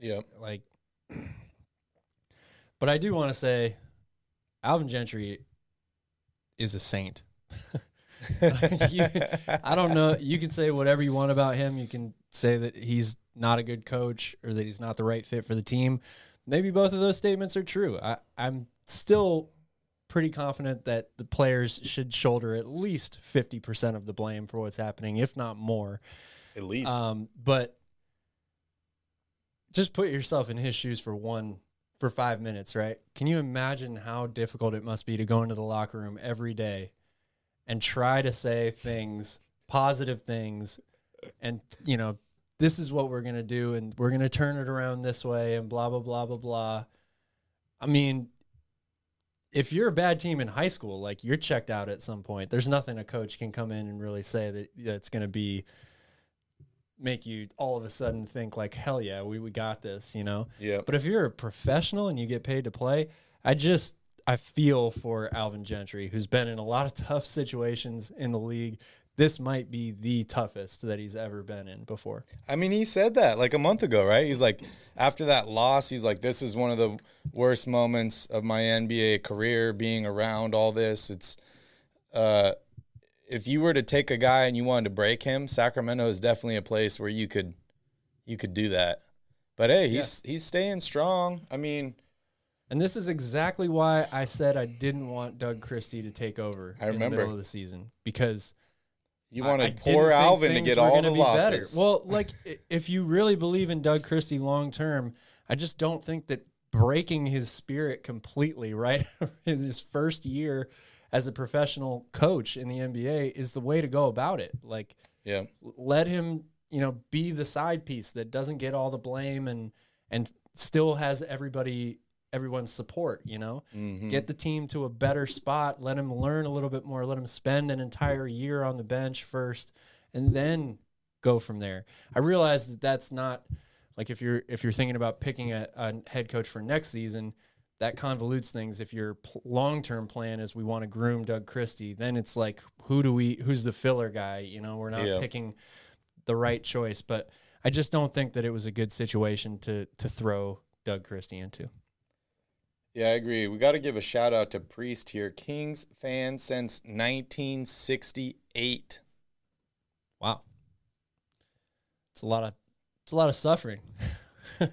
Yeah. Like, but I do want to say, Alvin Gentry is a saint. You- I don't know. You can say whatever you want about him. You can say that he's not a good coach or that he's not the right fit for the team. Maybe both of those statements are true. I, I'm still pretty confident that the players should shoulder at least 50% of the blame for what's happening, if not more. At least. Um, but just put yourself in his shoes for one for five minutes, right? Can you imagine how difficult it must be to go into the locker room every day and try to say things, positive things, and you know, this is what we're gonna do, and we're gonna turn it around this way, and blah blah blah blah blah. I mean, if you're a bad team in high school, like you're checked out at some point. There's nothing a coach can come in and really say that that's going to be make you all of a sudden think like hell yeah we, we got this you know Yeah. but if you're a professional and you get paid to play i just i feel for alvin gentry who's been in a lot of tough situations in the league this might be the toughest that he's ever been in before I mean, he said that like a month ago, right? He's like, after that loss, he's like, this is one of the worst moments of my NBA career being around all this. It's, uh, if you were to take a guy and you wanted to break him, Sacramento is definitely a place where you could, you could do that. But hey, he's he's staying strong. I mean, and this is exactly why i said i didn't want doug christie to take over I in the remember. middle of the season because you I- want I to pour Alvin to get all the be better. losses. Well, like if you really believe in Doug Christie long term, I just don't think that breaking his spirit completely right in his first year as a professional coach in the NBA is the way to go about it. Like yeah, let him, you know, be the side piece that doesn't get all the blame and and still has everybody everyone's support, you know? Mhm. Get the team to a better spot, let him learn a little bit more, let him spend an entire year on the bench first and then go from there. I realize that that's not like if you're if you're thinking about picking a, a head coach for next season, that convolutes things. If your pl- long-term plan is we want to groom Doug Christie, then it's like who do we who's the filler guy, you know? We're not Yeah. picking the right choice, but I just don't think that it was a good situation to to throw Doug Christie into. Yeah, I agree. We got to give a shout out to Priest here, Kings fan since 1968. Wow. It's a lot of it's a lot of suffering.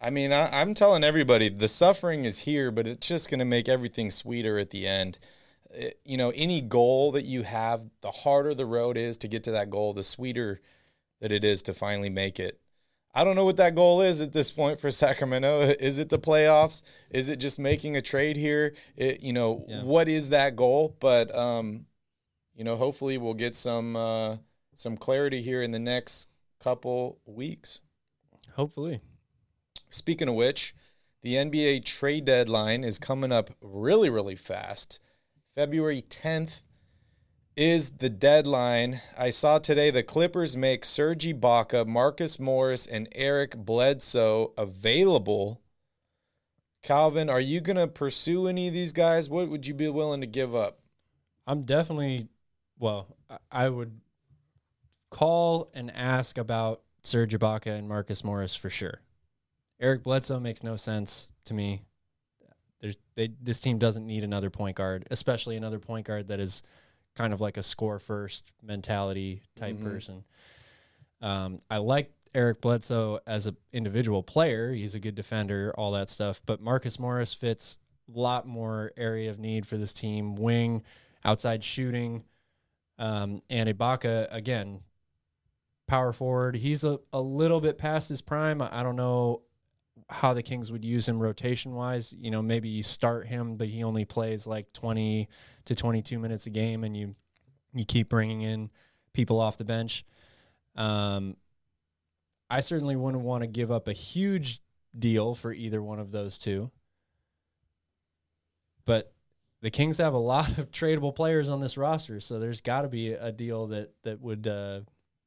I mean, I, I'm telling everybody the suffering is here, but it's just going to make everything sweeter at the end. It- you know, any goal that you have, the harder the road is to get to that goal, the sweeter that it is to finally make it. I don't know what that goal is at this point for Sacramento. Is it the playoffs? Is it just making a trade here? It, you know, Yeah. what is that goal? But um, you know, hopefully we'll get some uh, some clarity here in the next couple weeks. Hopefully. Speaking of which, the NBA trade deadline is coming up really, really fast. February 10th is the deadline. I saw today the Clippers make Serge Ibaka, Marcus Morris, and Eric Bledsoe available. Calvin, are you going to pursue any of these guys? What would you be willing to give up? I'm definitely, well, I- would call and ask about Serge Ibaka and Marcus Morris for sure. Eric Bledsoe makes no sense to me. There's they this team doesn't need another point guard, especially another point guard that is kind of like a score first mentality type Mhm. person. Um, I like Eric Bledsoe as an individual player. He's a good defender, all that stuff. But Marcus Morris fits a lot more area of need for this team. Wing, outside shooting, um, and Ibaka again, power forward. He's a, a little bit past his prime. I I don't know how the Kings would use him rotation wise. You know, maybe you start him, but he only plays like 20 to 22 minutes a game and you you keep bringing in people off the bench. Um, I certainly wouldn't want to give up a huge deal for either one of those two. But the Kings have a lot of tradable players on this roster, so there's got to be a deal that that would uh,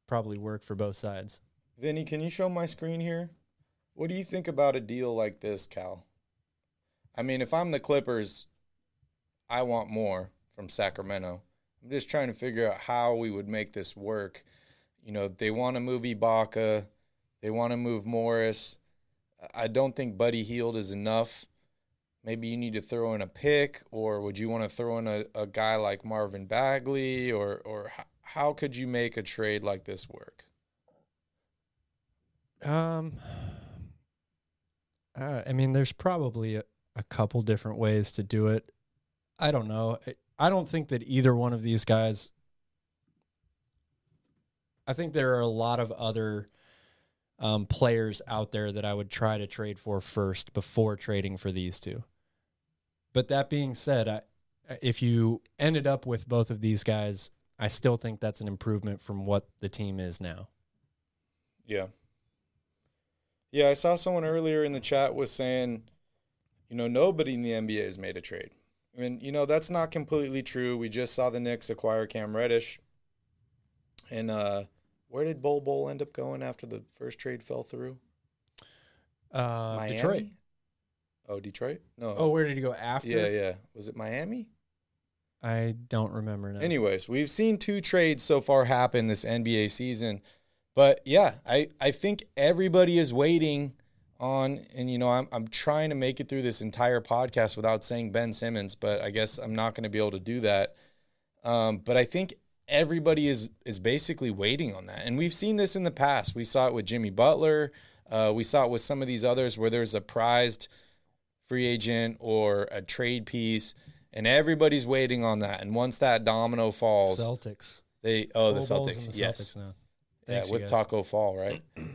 probably work for both sides. Vinny, can you show my screen here? What do you think about a deal like this, Cal? I mean, if I'm the Clippers, I want more from Sacramento. I'm just trying to figure out how we would make this work. You know, they want to move Ibaka, they want to move Morris. I don't think Buddy Hield is enough. Maybe you need to throw in a pick, or would you want to throw in a, a guy like Marvin Bagley, or or how could you make a trade like this work? Um, uh, I mean, there's probably a, a couple different ways to do it. I don't know. I, don't think that either one of these guys. I think there are a lot of other um, players out there that I would try to trade for first before trading for these two. But that being said, I, if you ended up with both of these guys, I still think that's an improvement from what the team is now. Yeah. Yeah, I saw someone earlier in the chat was saying, you know, nobody in the NBA has made a trade. And, you know, that's not completely true. We just saw the Knicks acquire Cam Reddish. And uh, where did Bol Bol end up going after the first trade fell through? Uh, Miami? Detroit. Oh, Detroit? No. Oh, where did he go after? yeah, yeah. Was it Miami? I don't remember now. Anyways, we've seen two trades so far happen this NBA season. But yeah, I, I think everybody is waiting on, and you know, I'm, I'm trying to make it through this entire podcast without saying Ben Simmons, but I guess I'm not going to be able to do that. Um, but I think everybody is is basically waiting on that, and we've seen this in the past. We saw it with Jimmy Butler. Uh, we saw it with some of these others where there's a prized free agent or a trade piece, and everybody's waiting on that. And once that domino falls, Celtics. they oh the Celtics, the yes, Celtics now. yeah, with guys. Tacko Fall, right?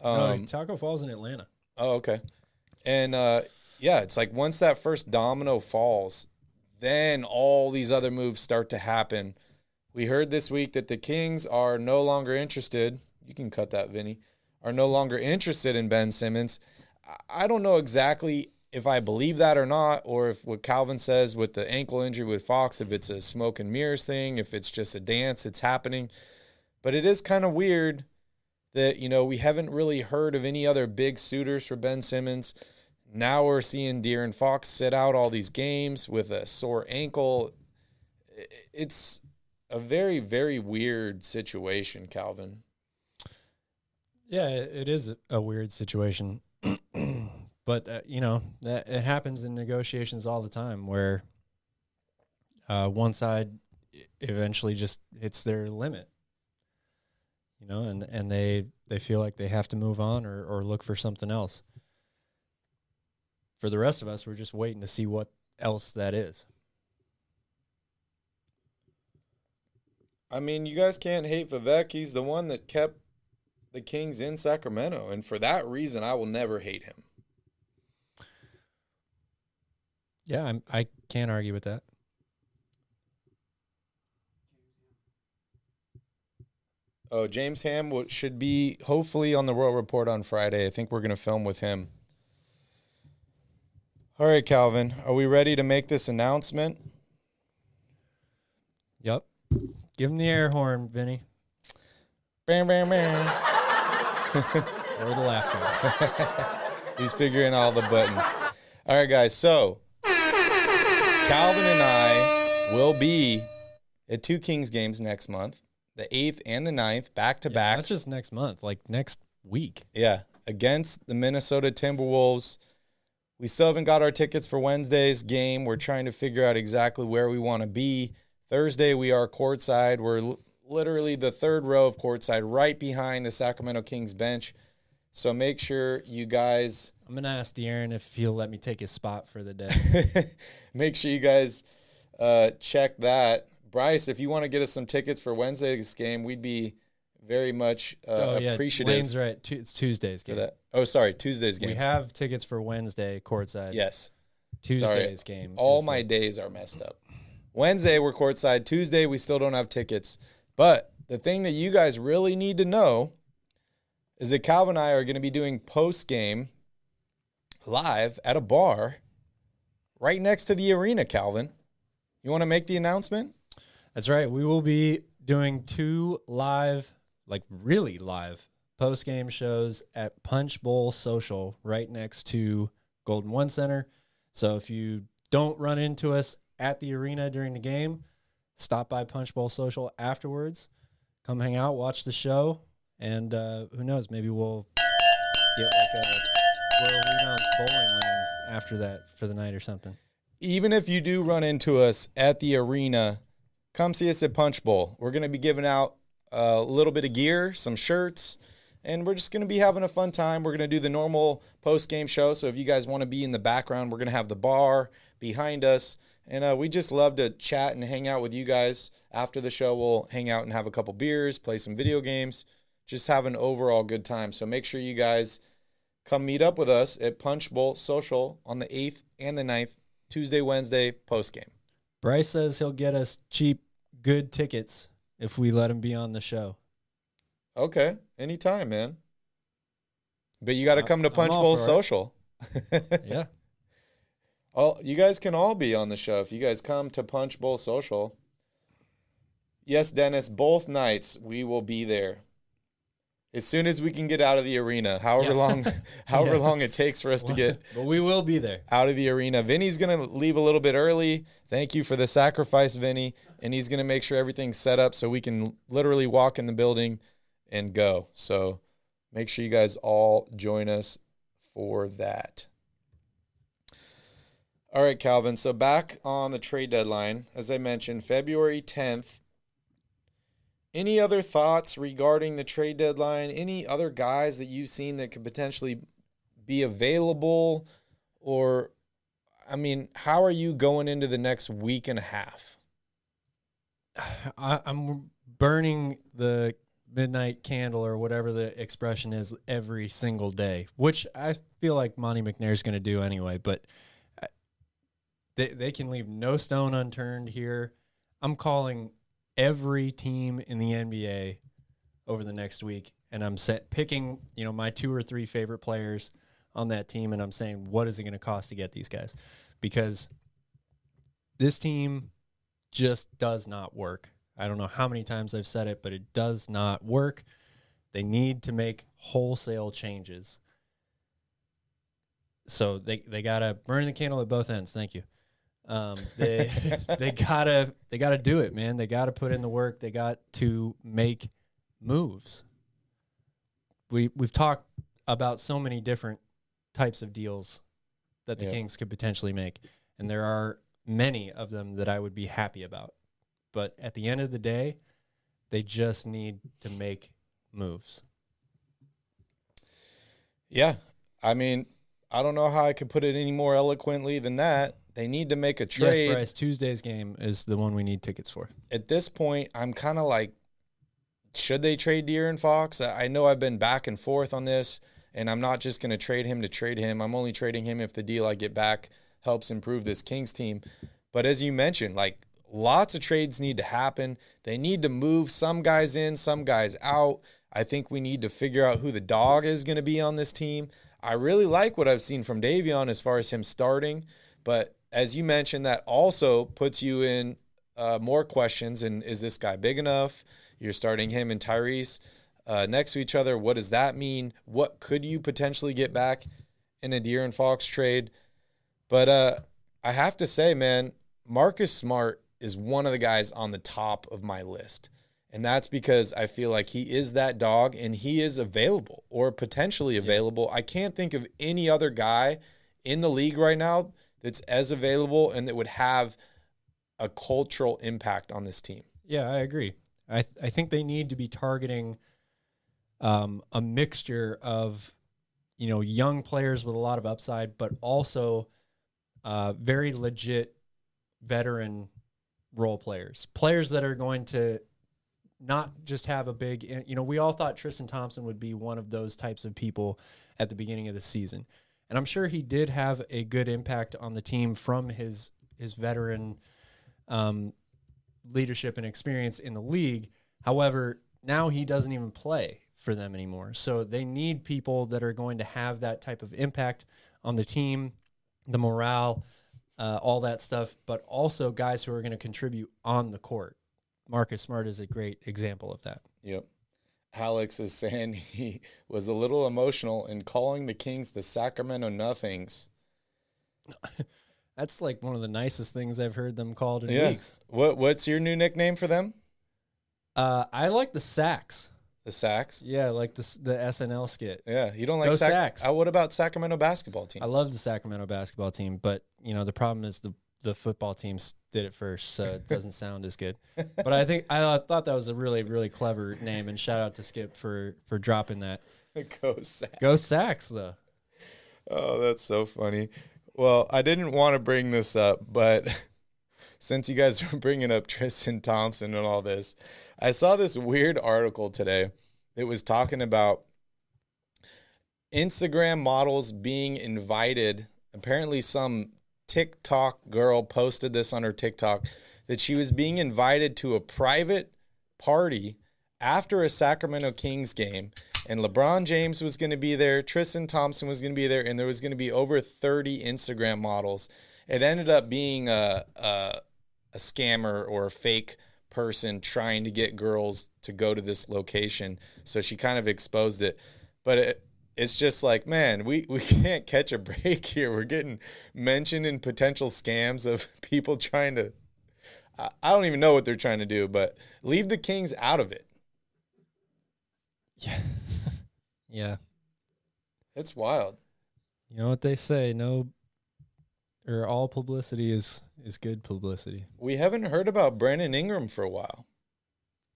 No, Um, Tacko Falls in Atlanta. oh, okay, and uh, yeah, it's like once that first domino falls, then all these other moves start to happen. We heard this week that the Kings are no longer interested. You can cut that, Vinny. Are no longer interested in Ben Simmons. I don't know exactly if I believe that or not, or if what Calvin says with the ankle injury with Fox, if it's a smoke and mirrors thing, if it's just a dance it's happening. But it is kind of weird that, you know, we haven't really heard of any other big suitors for Ben Simmons. Now we're seeing De'Aaron Fox sit out all these games with a sore ankle. It's a very, very weird situation, Calvin. Yeah, it is a- weird situation, but uh, you know that it happens in negotiations all the time, where uh, one side eventually just hits their limit, you know, and and they they feel like they have to move on or or look for something else. For the rest of us, we're just waiting to see what else that is. I mean, you guys can't hate Vivek. He's the one that kept the Kings in Sacramento. And for that reason, I will never hate him. Yeah, I'm, I can't argue with that. Oh, James Ham should be hopefully on the Royal Report on Friday. I think we're going to film with him. All right, Calvin, are we ready to make this announcement? Yep. Give him the air horn, Vinny, Bam, bam, bam. or the laughter. He's figuring all the buttons. All right, guys. So Calvin and I will be at two Kings games next month, the 8th and the 9th, back to back. Not just next month, like next week. Yeah, against the Minnesota Timberwolves. We still haven't got our tickets for Wednesday's game. We're trying to figure out exactly where we want to be. Thursday, we are courtside. We're l- literally the third row of courtside, right behind the Sacramento Kings bench. So make sure you guys I'm gonna ask De'Aaron if he'll let me take his spot for the day. make sure you guys uh, check that. Bryce, if you want to get us some tickets for Wednesday's game, we'd be very much uh, oh yeah, appreciative Lane's right. Tu- It's Tuesday's game. Oh, sorry, Tuesday's game. We have tickets for Wednesday courtside. yes. Tuesday's game. All my the- days are messed up. Wednesday we're courtside. Tuesday we still don't have tickets. But the thing that you guys really need to know is that Calvin and I are going to be doing post game live at a bar right next to the arena. Calvin, you want to make the announcement? That's right. We will be doing two live, like really live, post game shows at Punch Bowl Social right next to Golden One Center. So if you don't run into us at the arena during the game, stop by Punch Bowl Social afterwards. Come hang out, watch the show, and uh, who knows, maybe we'll get like a Royal Rebounds bowling lane after that for the night or something. even if you do run into us at the arena, come see us at Punch Bowl. We're going to be giving out a little bit of gear, some shirts, and we're just going to be having a fun time. We're going to do the normal post game show. So if you guys want to be in the background, we're going to have the bar behind us. And uh, we just love to chat and hang out with you guys. After the show, we'll hang out and have a couple beers, play some video games, just have an overall good time. So make sure you guys come meet up with us at Punch Bowl Social on the 8th and the 9th, Tuesday, Wednesday, post game. Bryce says he'll get us cheap, good tickets if we let him be on the show. Okay, anytime, man. But you got to come to Punch Bowl. Social. Yeah. all you guys can all be on the show if you guys come to Punch Bowl Social. Yes, Dennis, both nights we will be there. As soon as we can get out of the arena, however Yeah. long however Yeah. long it takes for us to get but we will be there. out of the arena. Vinny's going to leave a little bit early. Thank you for the sacrifice, Vinny. And he's going to make sure everything's set up so we can literally walk in the building and go. So make sure you guys all join us for that. All right, Calvin. So back on the trade deadline, as I mentioned, February 10th. Any other thoughts regarding the trade deadline? Any other guys that you've seen that could potentially be available? Or, I mean, how are you going into the next week and a half? I, I'm burning the midnight candle or whatever the expression is every single day, which I feel like Monte McNair is going to do anyway. But uh, they they can leave no stone unturned here. I'm calling every team in the NBA over the next week, and I'm set picking you know my two or three favorite players on that team, and I'm saying what is it going to cost to get these guys because this team just does not work. I don't know how many times I've said it, but it does not work. They need to make wholesale changes. So they they gotta burn the candle at both ends. Thank you. Um, they they gotta they gotta do it, man. They gotta put in the work. They got to make moves. We we've talked about so many different types of deals that the Yeah. Kings could potentially make, and there are many of them that I would be happy about. But at the end of the day, they just need to make moves. Yeah. I mean, I don't know how I could put it any more eloquently than that. They need to make a trade. Yes, Bryce. Tuesday's game is the one we need tickets for. At this point, I'm kind of like should they trade De'Aaron Fox? I I know I've been back and forth on this, and I'm not just going to trade him to trade him. I'm only trading him if the deal I get back helps improve this Kings team. But as you mentioned, like lots of trades need to happen. They need to move some guys in, some guys out. I think we need to figure out who the dog is going to be on this team. I really like what I've seen from Davion as far as him starting, but as you mentioned, that also puts you in uh, more questions. And is this guy big enough? You're starting him and Tyrese uh, next to each other. What does that mean? What could you potentially get back in a De'Aaron Fox trade? But uh, I have to say, man, Marcus Smart is one of the guys on the top of my list. And that's because I feel like he is that dog and he is available or potentially available. I can't think of any other guy in the league right now that's as available and that would have a cultural impact on this team. Yeah, I agree. I th- I think they need to be targeting um, a mixture of you know young players with a lot of upside, but also uh, very legit veteran role players, players that are going to not just have a big. You know, we all thought Tristan Thompson would be one of those types of people at the beginning of the season, and I'm sure he did have a good impact on the team from his his veteran um, leadership and experience in the league. However, now he doesn't even play for them anymore. So they need people that are going to have that type of impact on the team, the morale, uh, all that stuff, but also guys who are going to contribute on the court. Marcus Smart is a great example of that. Yep. Alex is saying he was a little emotional in calling the Kings the Sacramento Nothings. That's like one of the nicest things I've heard them called in Yeah. weeks. What what's your new nickname for them? Uh, I like the Sacks. The Sacks. Yeah, like the the SNL skit. Yeah, you don't like Go Sac- Sacks. Uh, what about Sacramento basketball team? I love the Sacramento basketball team, but you know the problem is the the football teams did it first, so it doesn't sound as good. But I think I thought that was a really really clever name, and shout out to Skip for for dropping that. Go Sacks. Go Sacks though. Oh, that's so funny. Well, I didn't want to bring this up, but since you guys are bringing up Tristan Thompson and all this, I saw this weird article today that was talking about Instagram models being invited. Apparently, some TikTok girl posted this on her TikTok that she was being invited to a private party after a Sacramento Kings game, and LeBron James was going to be there, Tristan Thompson was going to be there, and there was going to be over 30 Instagram models. It ended up being a, a, a scammer or a fake person trying to get girls to go to this location. So she kind of exposed it. But it, it's just like, man, we, we can't catch a break here. We're getting mentioned in potential scams of people trying to. I I don't even know what they're trying to do, but leave the Kings out of it. Yeah, yeah. It's wild. you know what they say? No, or all publicity is is good publicity. We haven't heard about Brandon Ingram for a while.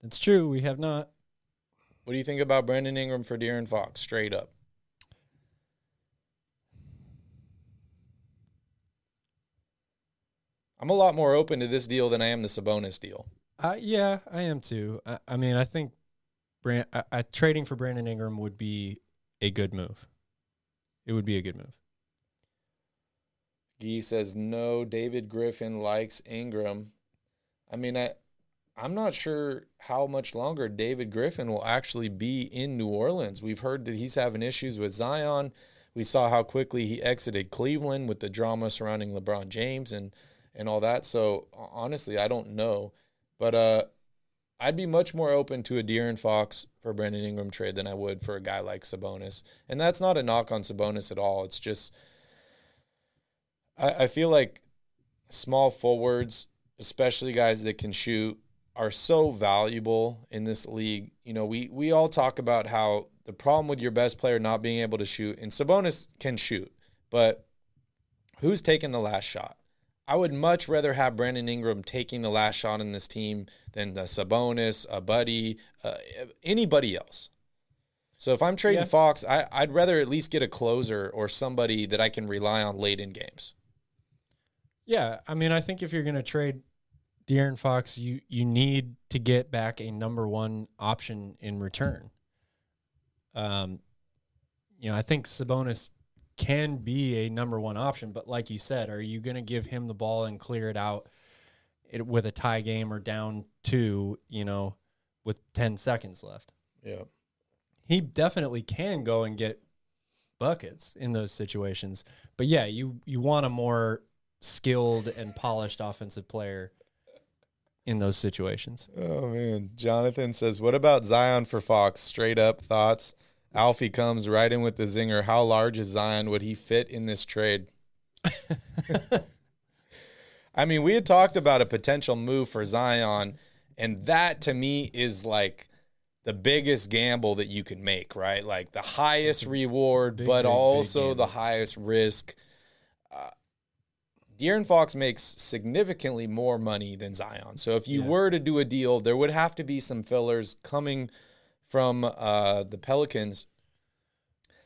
It's true. We have not. What do you think about Brandon Ingram for De'Aaron Fox? Straight up. I'm a lot more open to this deal than I am the Sabonis deal. Uh, yeah, I am too. I, I mean, I think Brand, I, I, trading for Brandon Ingram would be a good move. It would be a good move. Gee says no. David Griffin likes Ingram. I mean, I, I'm not sure how much longer David Griffin will actually be in New Orleans. We've heard that he's having issues with Zion. We saw how quickly he exited Cleveland with the drama surrounding LeBron James and and all that. So honestly, I don't know, but uh, I'd be much more open to a De'Aaron Fox for Brandon Ingram trade than I would for a guy like Sabonis. And that's not a knock on Sabonis at all. It's just I, I feel like small forwards, especially guys that can shoot, are so valuable in this league. You know, we we all talk about how the problem with your best player not being able to shoot, and Sabonis can shoot, but who's taking the last shot? I would much rather have Brandon Ingram taking the last shot in this team than a Sabonis, a Buddy, uh, anybody else. So if I'm trading Yeah. Fox, I, I'd rather at least get a closer or somebody that I can rely on late in games. Yeah, I mean, I think if you're going to trade De'Aaron Fox, you you need to get back a number one option in return. Um, you know, I think Sabonis can be a number one option, but like you said, are you going to give him the ball and clear it out it, with a tie game or down two? You know, with ten seconds left, Yeah. he definitely can go and get buckets in those situations. But yeah, you you want a more skilled and polished offensive player in those situations. Oh man, Jonathan says, "What about Zion for Fox? Straight up thoughts." Alfie comes right in with the zinger. How large is Zion? Would he fit in this trade? I mean, we had talked about a potential move for Zion, and that to me is like the biggest gamble that you can make, right? Like the highest reward, big, but big, big also gamble. the highest risk. Uh, De'Aaron Fox makes significantly more money than Zion. So if you Yeah. were to do a deal, there would have to be some fillers coming from uh, the Pelicans.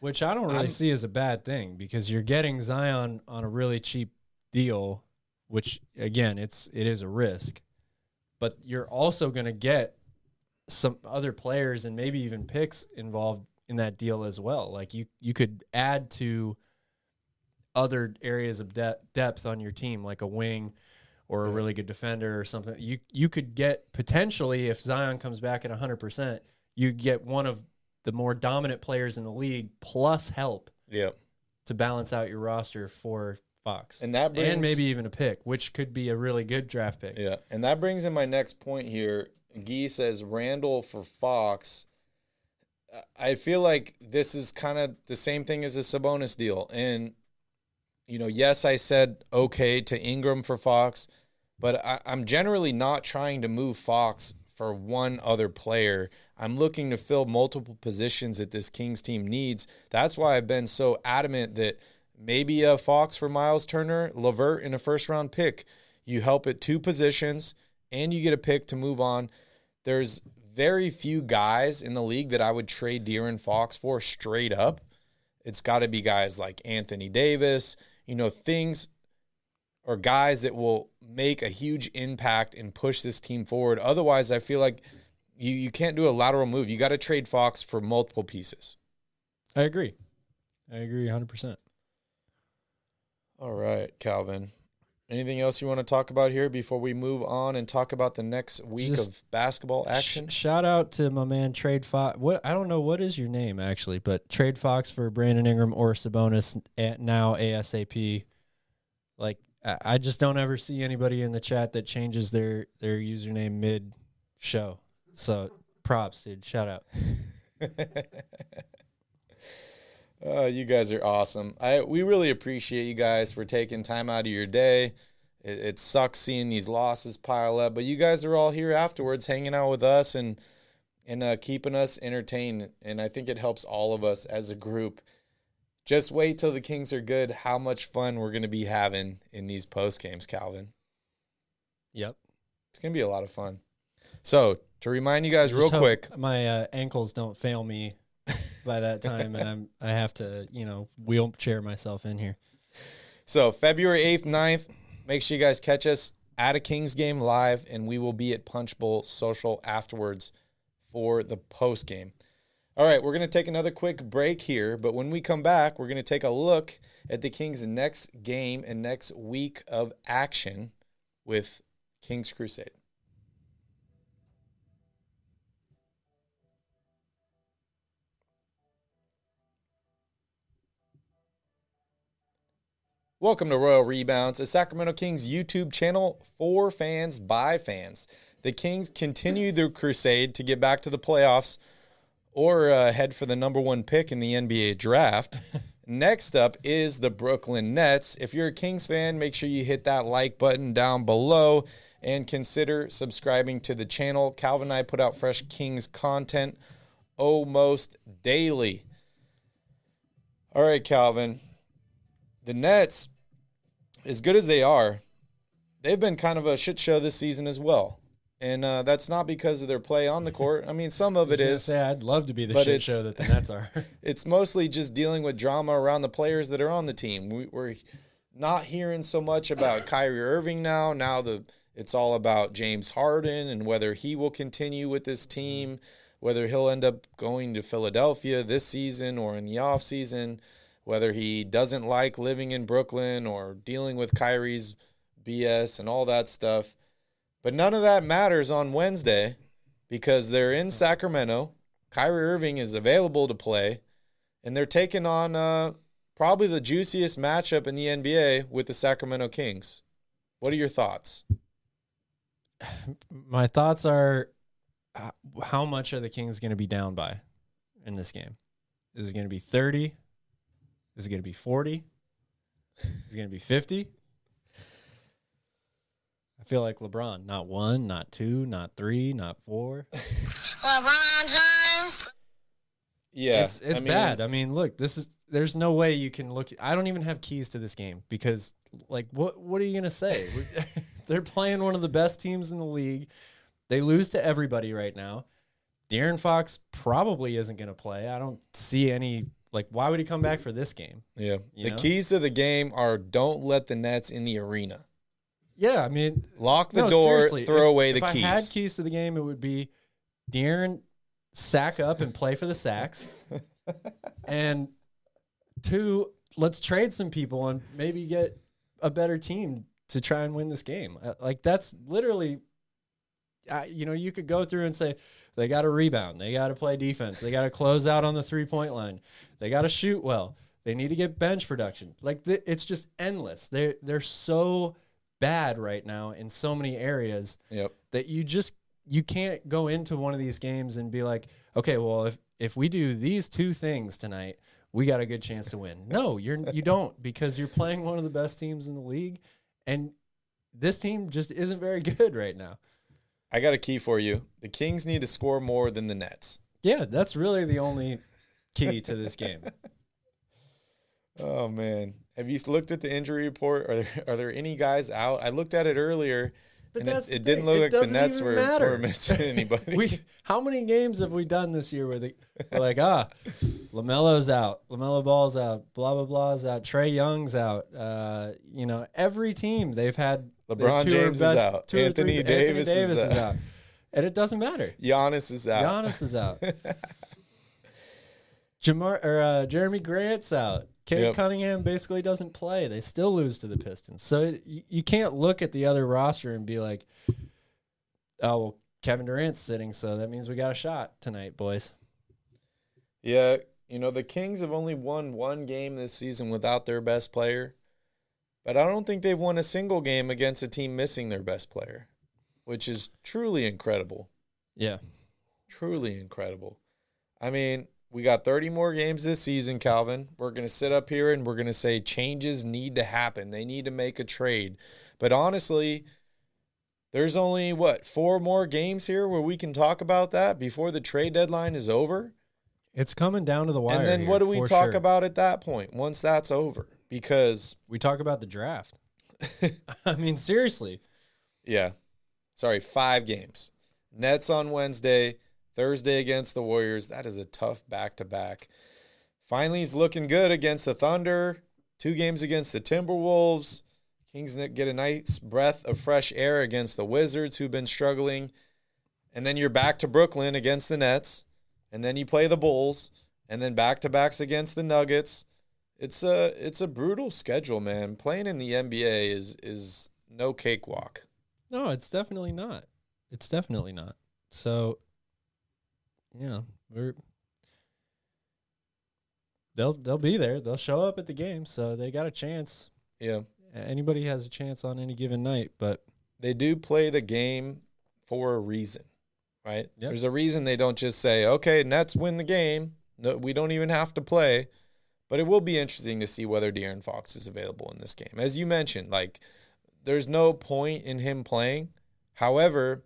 Which I don't really I'm- see as a bad thing because you're getting Zion on a really cheap deal, which again, it's it is a risk. But you're also going to get some other players and maybe even picks involved in that deal as well. Like you you could add to other areas of de- depth on your team like a wing or a really good defender or something. You you could get potentially if Zion comes back at 100%, you get one of the more dominant players in the league plus help Yeah. to balance out your roster for Fox. And that brings and maybe even a pick, which could be a really good draft pick. Yeah, and that brings in my next point here. Gee says Randle for Fox. I feel like this is kind of the same thing as a Sabonis deal. And, you know, yes, I said okay to Ingram for Fox, but I, I'm generally not trying to move Fox for one other player. I'm looking to fill multiple positions that this Kings team needs. That's why I've been so adamant that maybe a Fox for Miles Turner, LeVert in a first round pick. You help at two positions and you get a pick to move on. There's very few guys in the league that I would trade De'Aaron Fox for straight up. It's got to be guys like Anthony Davis, you know, things or guys that will make a huge impact and push this team forward. Otherwise, I feel like you, you can't do a lateral move. You got to trade Fox for multiple pieces. I agree. I agree 100%. All right, Calvin. Anything else you want to talk about here before we move on and talk about the next week Just of basketball action? Sh- shout out to my man Trade Fox. What I don't know what is your name actually, but Trade Fox for Brandon Ingram or Sabonis at now ASAP. Like I, I just don't ever see anybody in the chat that changes their their username mid show. So props, dude. Shout out. Uh, you guys are awesome. I we really appreciate you guys for taking time out of your day. It, it sucks seeing these losses pile up, but you guys are all here afterwards, hanging out with us and and uh, keeping us entertained. And I think it helps all of us as a group. Just wait till the Kings are good. How much fun we're going to be having in these post games, Calvin. Yep. It's going to be a lot of fun. So to remind you guys, real Just hope quick, my uh, ankles don't fail me by that time, and I'm I have to you know wheelchair myself in here. So February 8th, 9th, make sure you guys catch us at a Kings game live, and we will be at Punch Bowl Social afterwards for the post game. All right, we're going to take another quick break here, but when we come back, we're going to take a look at the Kings' next game and next week of action with Kings Crusade. Welcome to Royal Rebounds, a Sacramento Kings YouTube channel for fans by fans. The Kings continue their crusade to get back to the playoffs or uh, head for the number one pick in the NBA draft. Next up is the Brooklyn Nets. If you're a Kings fan, make sure you hit that like button down below and consider subscribing to the channel. Calvin and I put out fresh Kings content almost daily. All right, Calvin the Nets, as good as they are, they've been kind of a shit show this season as well. And uh, that's not because of their play on the court. I mean, some of it is. Say I'd love to be the shit show that the Nets are. It's mostly just dealing with drama around the players that are on the team. We, we're not hearing so much about Kyrie Irving now. Now the It's all about James Harden and whether he will continue with this team, whether he'll end up going to Philadelphia this season or in the offseason, whether he doesn't like living in Brooklyn or dealing with Kyrie's BS and all that stuff. But none of that matters on Wednesday because they're in Sacramento. Kyrie Irving is available to play, and they're taking on uh, probably the juiciest matchup in the NBA with the Sacramento Kings. What are your thoughts? My thoughts are how much are the Kings going to be down by in this game? Is it going to be 30? Is it going to be 40? Is it going to be 50? I feel like LeBron. Not one, not two, not three, not four. LeBron James. Yeah, it's it's I mean, bad. I mean, look, this is there's no way you can look. I don't even have keys to this game because, like, what what are you gonna say? They're playing one of the best teams in the league. They lose to everybody right now. De'Aaron Fox probably isn't gonna play. I don't see any. Like, why would he come back for this game? Yeah, You the know? keys to the game are don't let the Nets in the arena. Yeah, I mean, Lock the no, door, seriously, throw if- away if the keys. If I had keys to the game, it would be De'Aaron sack up and play for the sacks, and two, let's trade some people and maybe get a better team to try and win this game. Uh, Like that's literally, uh, you know, you could go through and say they got to rebound, they got to play defense, they got to close out on the three point line, they got to shoot well, they need to get bench production. Like th- it's just endless. They they're so bad right now in so many areas Yep. that you just you can't go into one of these games and be like, okay, well if if we do these two things tonight, we got a good chance to win. No, you're you don't because you're playing one of the best teams in the league, and this team just isn't very good right now. I got a key for you. The Kings need to score more than the Nets. Yeah, that's really the only key to this game. Oh man, have you looked at the injury report? Are there are there any guys out? I looked at it earlier, But and it, it didn't look it like the Nets were, were missing anybody. we how many games have we done this year where they we're like ah Lamelo's out, Lamelo Ball's out, blah blah blah's out, Trae Young's out. Uh, you know every team they've had LeBron James is out. two Anthony Davis is Anthony Davis is out. out, and it doesn't matter. Giannis is out. Giannis is out. Jamar or uh, Jerami Grant's out. Cade Yep. Cunningham basically doesn't play. They still lose to the Pistons. So it, you, you can't look at the other roster and be like, "Oh well, Kevin Durant's sitting, so that means we got a shot tonight, boys." Yeah, you know the Kings have only won one game this season without their best player, but I don't think they've won a single game against a team missing their best player, which is truly incredible. Yeah, Truly incredible. I mean, we got 30 more games this season, Calvin. We're going to sit up here and we're going to say changes need to happen. They need to make a trade. But honestly, there's only what, four more games here where we can talk about that before the trade deadline is over? it's coming down to the wire. and then here, what do we talk sure. about at that point once that's over? Because, We talk about the draft. I mean, seriously. yeah, sorry, five games. Nets on Wednesday, Thursday against the Warriors. That is a tough back to back. Finally, he's looking good against the Thunder. Two games against the Timberwolves. Kings get a nice breath of fresh air against the Wizards, who've been struggling. And then you're back to Brooklyn against the Nets. And then you play the Bulls. And then back to backs against the Nuggets. It's a it's a brutal schedule, man. Playing in the NBA is is no cakewalk. No, it's definitely not. It's definitely not. So, you know, we're they'll they'll be there. They'll show up at the game, so they got a chance. Yeah. Anybody has a chance on any given night, but they do play the game for a reason, right? Yep. There's a reason they don't just say, "Okay, Nets win the game. No, we don't even have to play." But it will be interesting to see whether De'Aaron Fox is available in this game. As you mentioned, like there's no point in him playing. However,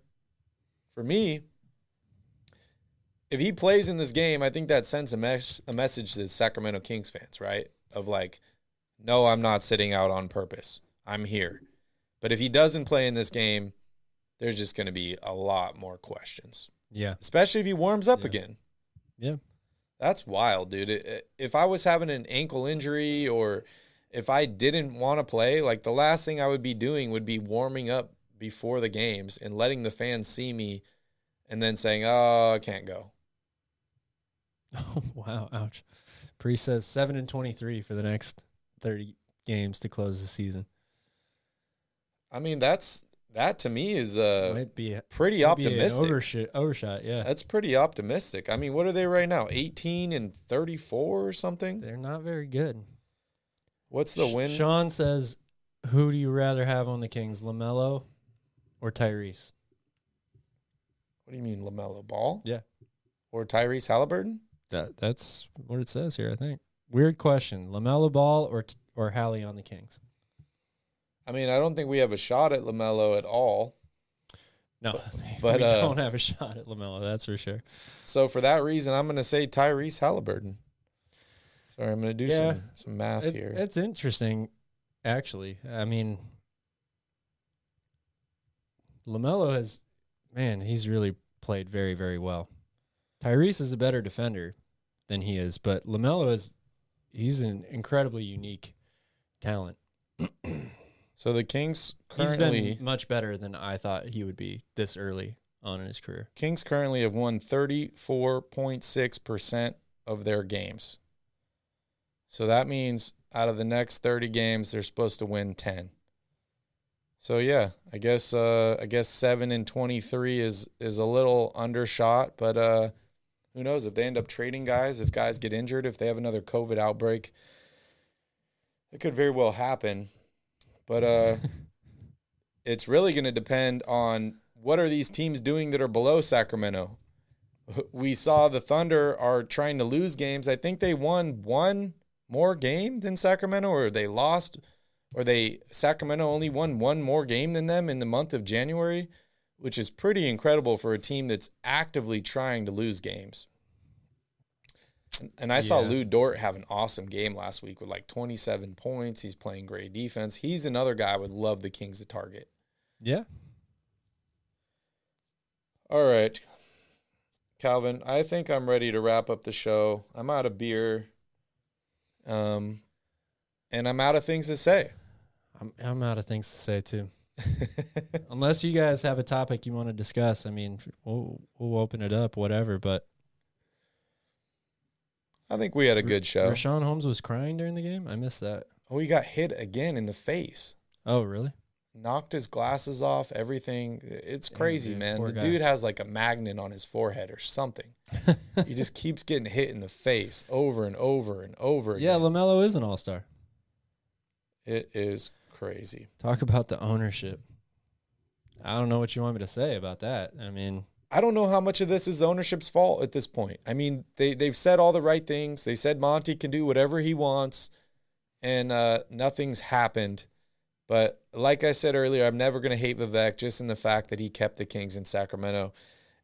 for me, if he plays in this game, I think that sends a, mes- a message to Sacramento Kings fans, right? Of like, no, I'm not sitting out on purpose. I'm here. But if he doesn't play in this game, there's just going to be a lot more questions, yeah, especially if he warms up Yeah. again. yeah, That's wild, dude. If I was having an ankle injury or if I didn't want to play, like the last thing I would be doing would be warming up before the games and letting the fans see me and then saying, "Oh, I can't go." Oh wow, ouch. Pre says seven and twenty three for the next thirty games to close the season. I mean, that's that to me is uh might be pretty might be an optimistic. overshot, overshot, yeah. That's pretty optimistic. I mean, what are they right now? 18 and 34 or something? They're not very good. What's the win? Sean says, "Who do you rather have on the Kings, Lamelo or Tyrese?" What do you mean, LaMelo Ball? Yeah. Or Tyrese Haliburton? That that's what it says here. I think. Weird question: Lamelo Ball or or Hallie on the Kings? I mean, I don't think we have a shot at LaMelo at all. No, but, we uh, don't have a shot at Lamelo. That's for sure. So for that reason, I'm going to say Tyrese Haliburton. Sorry, I'm going to do Yeah. some, some math It- here. It's interesting, actually. I mean, Lamelo has, man, he's really played very, very well. Tyrese is a better defender than he is, but Lamelo is, he's an incredibly unique talent. so the Kings He's currently been much better than I thought he would be this early on in his career. Kings currently have won 34.6% of their games. So that means out of the next 30 games they're supposed to win 10. So yeah, I guess uh I guess 7 and 23 is is a little undershot, but uh who knows if they end up trading guys, if guys get injured, if they have another COVID outbreak, it could very well happen. But uh it's really going to depend on what are these teams doing that are below Sacramento. We saw the Thunder are trying to lose games. I think they won one more game than Sacramento, or they lost, or they Sacramento only won one more game than them in the month of January, which is pretty incredible for a team that's actively trying to lose games. And- And I saw Yeah. Lu Dort have an awesome game last week with like 27 points. He's playing great defense. He's another guy I would love the Kings to target. Yeah. All right. Calvin, I think I'm ready to wrap up the show. I'm out of beer. Um and I'm out of things to say. I'm, I'm out of things to say too. Unless you guys have a topic you want to discuss, I mean, we'll, we'll open it up, whatever. But I think we had a good show. Richaun Holmes was crying during the game. I missed that. Oh, he got hit again in the face. Oh, really? Knocked his glasses off, everything. It's crazy, dude. man. Poor the guy. dude has like a magnet on his forehead or something. he just keeps getting hit in the face over and over and over yeah. Lamelo is an all star. it is crazy. Talk about the ownership. I don't know what you want me to say about that. I mean, I don't know how much of this is ownership's fault at this point. I mean, they they've said all the right things. They said Monte can do whatever he wants, and uh, nothing's happened. But like I said earlier, I'm never going to hate Vivek just in the fact that he kept the Kings in Sacramento,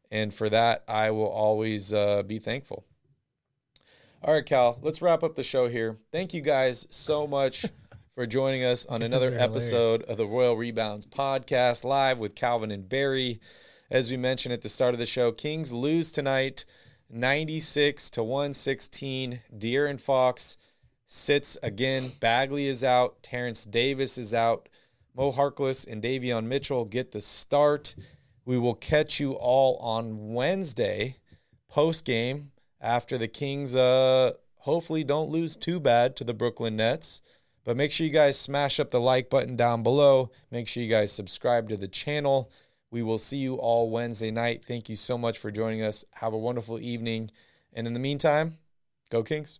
and for that I will always uh, be thankful. All right, Cal, let's wrap up the show here. Thank you guys so much for joining us on another episode of the Royal Rebounds podcast live with Calvin and Barry. As we mentioned at the start of the show, Kings lose tonight 96 to 116. De'Aaron Fox sits again. Bagley is out. Terence Davis is out. Mo Harkless and Davion Mitchell get the start. We will catch you all on Wednesday post game after the Kings uh hopefully don't lose too bad to the Brooklyn Nets. But make sure you guys smash up the like button down below. Make sure you guys subscribe to the channel. We will see you all Wednesday night. Thank you so much for joining us. Have a wonderful evening. And in the meantime, go Kings.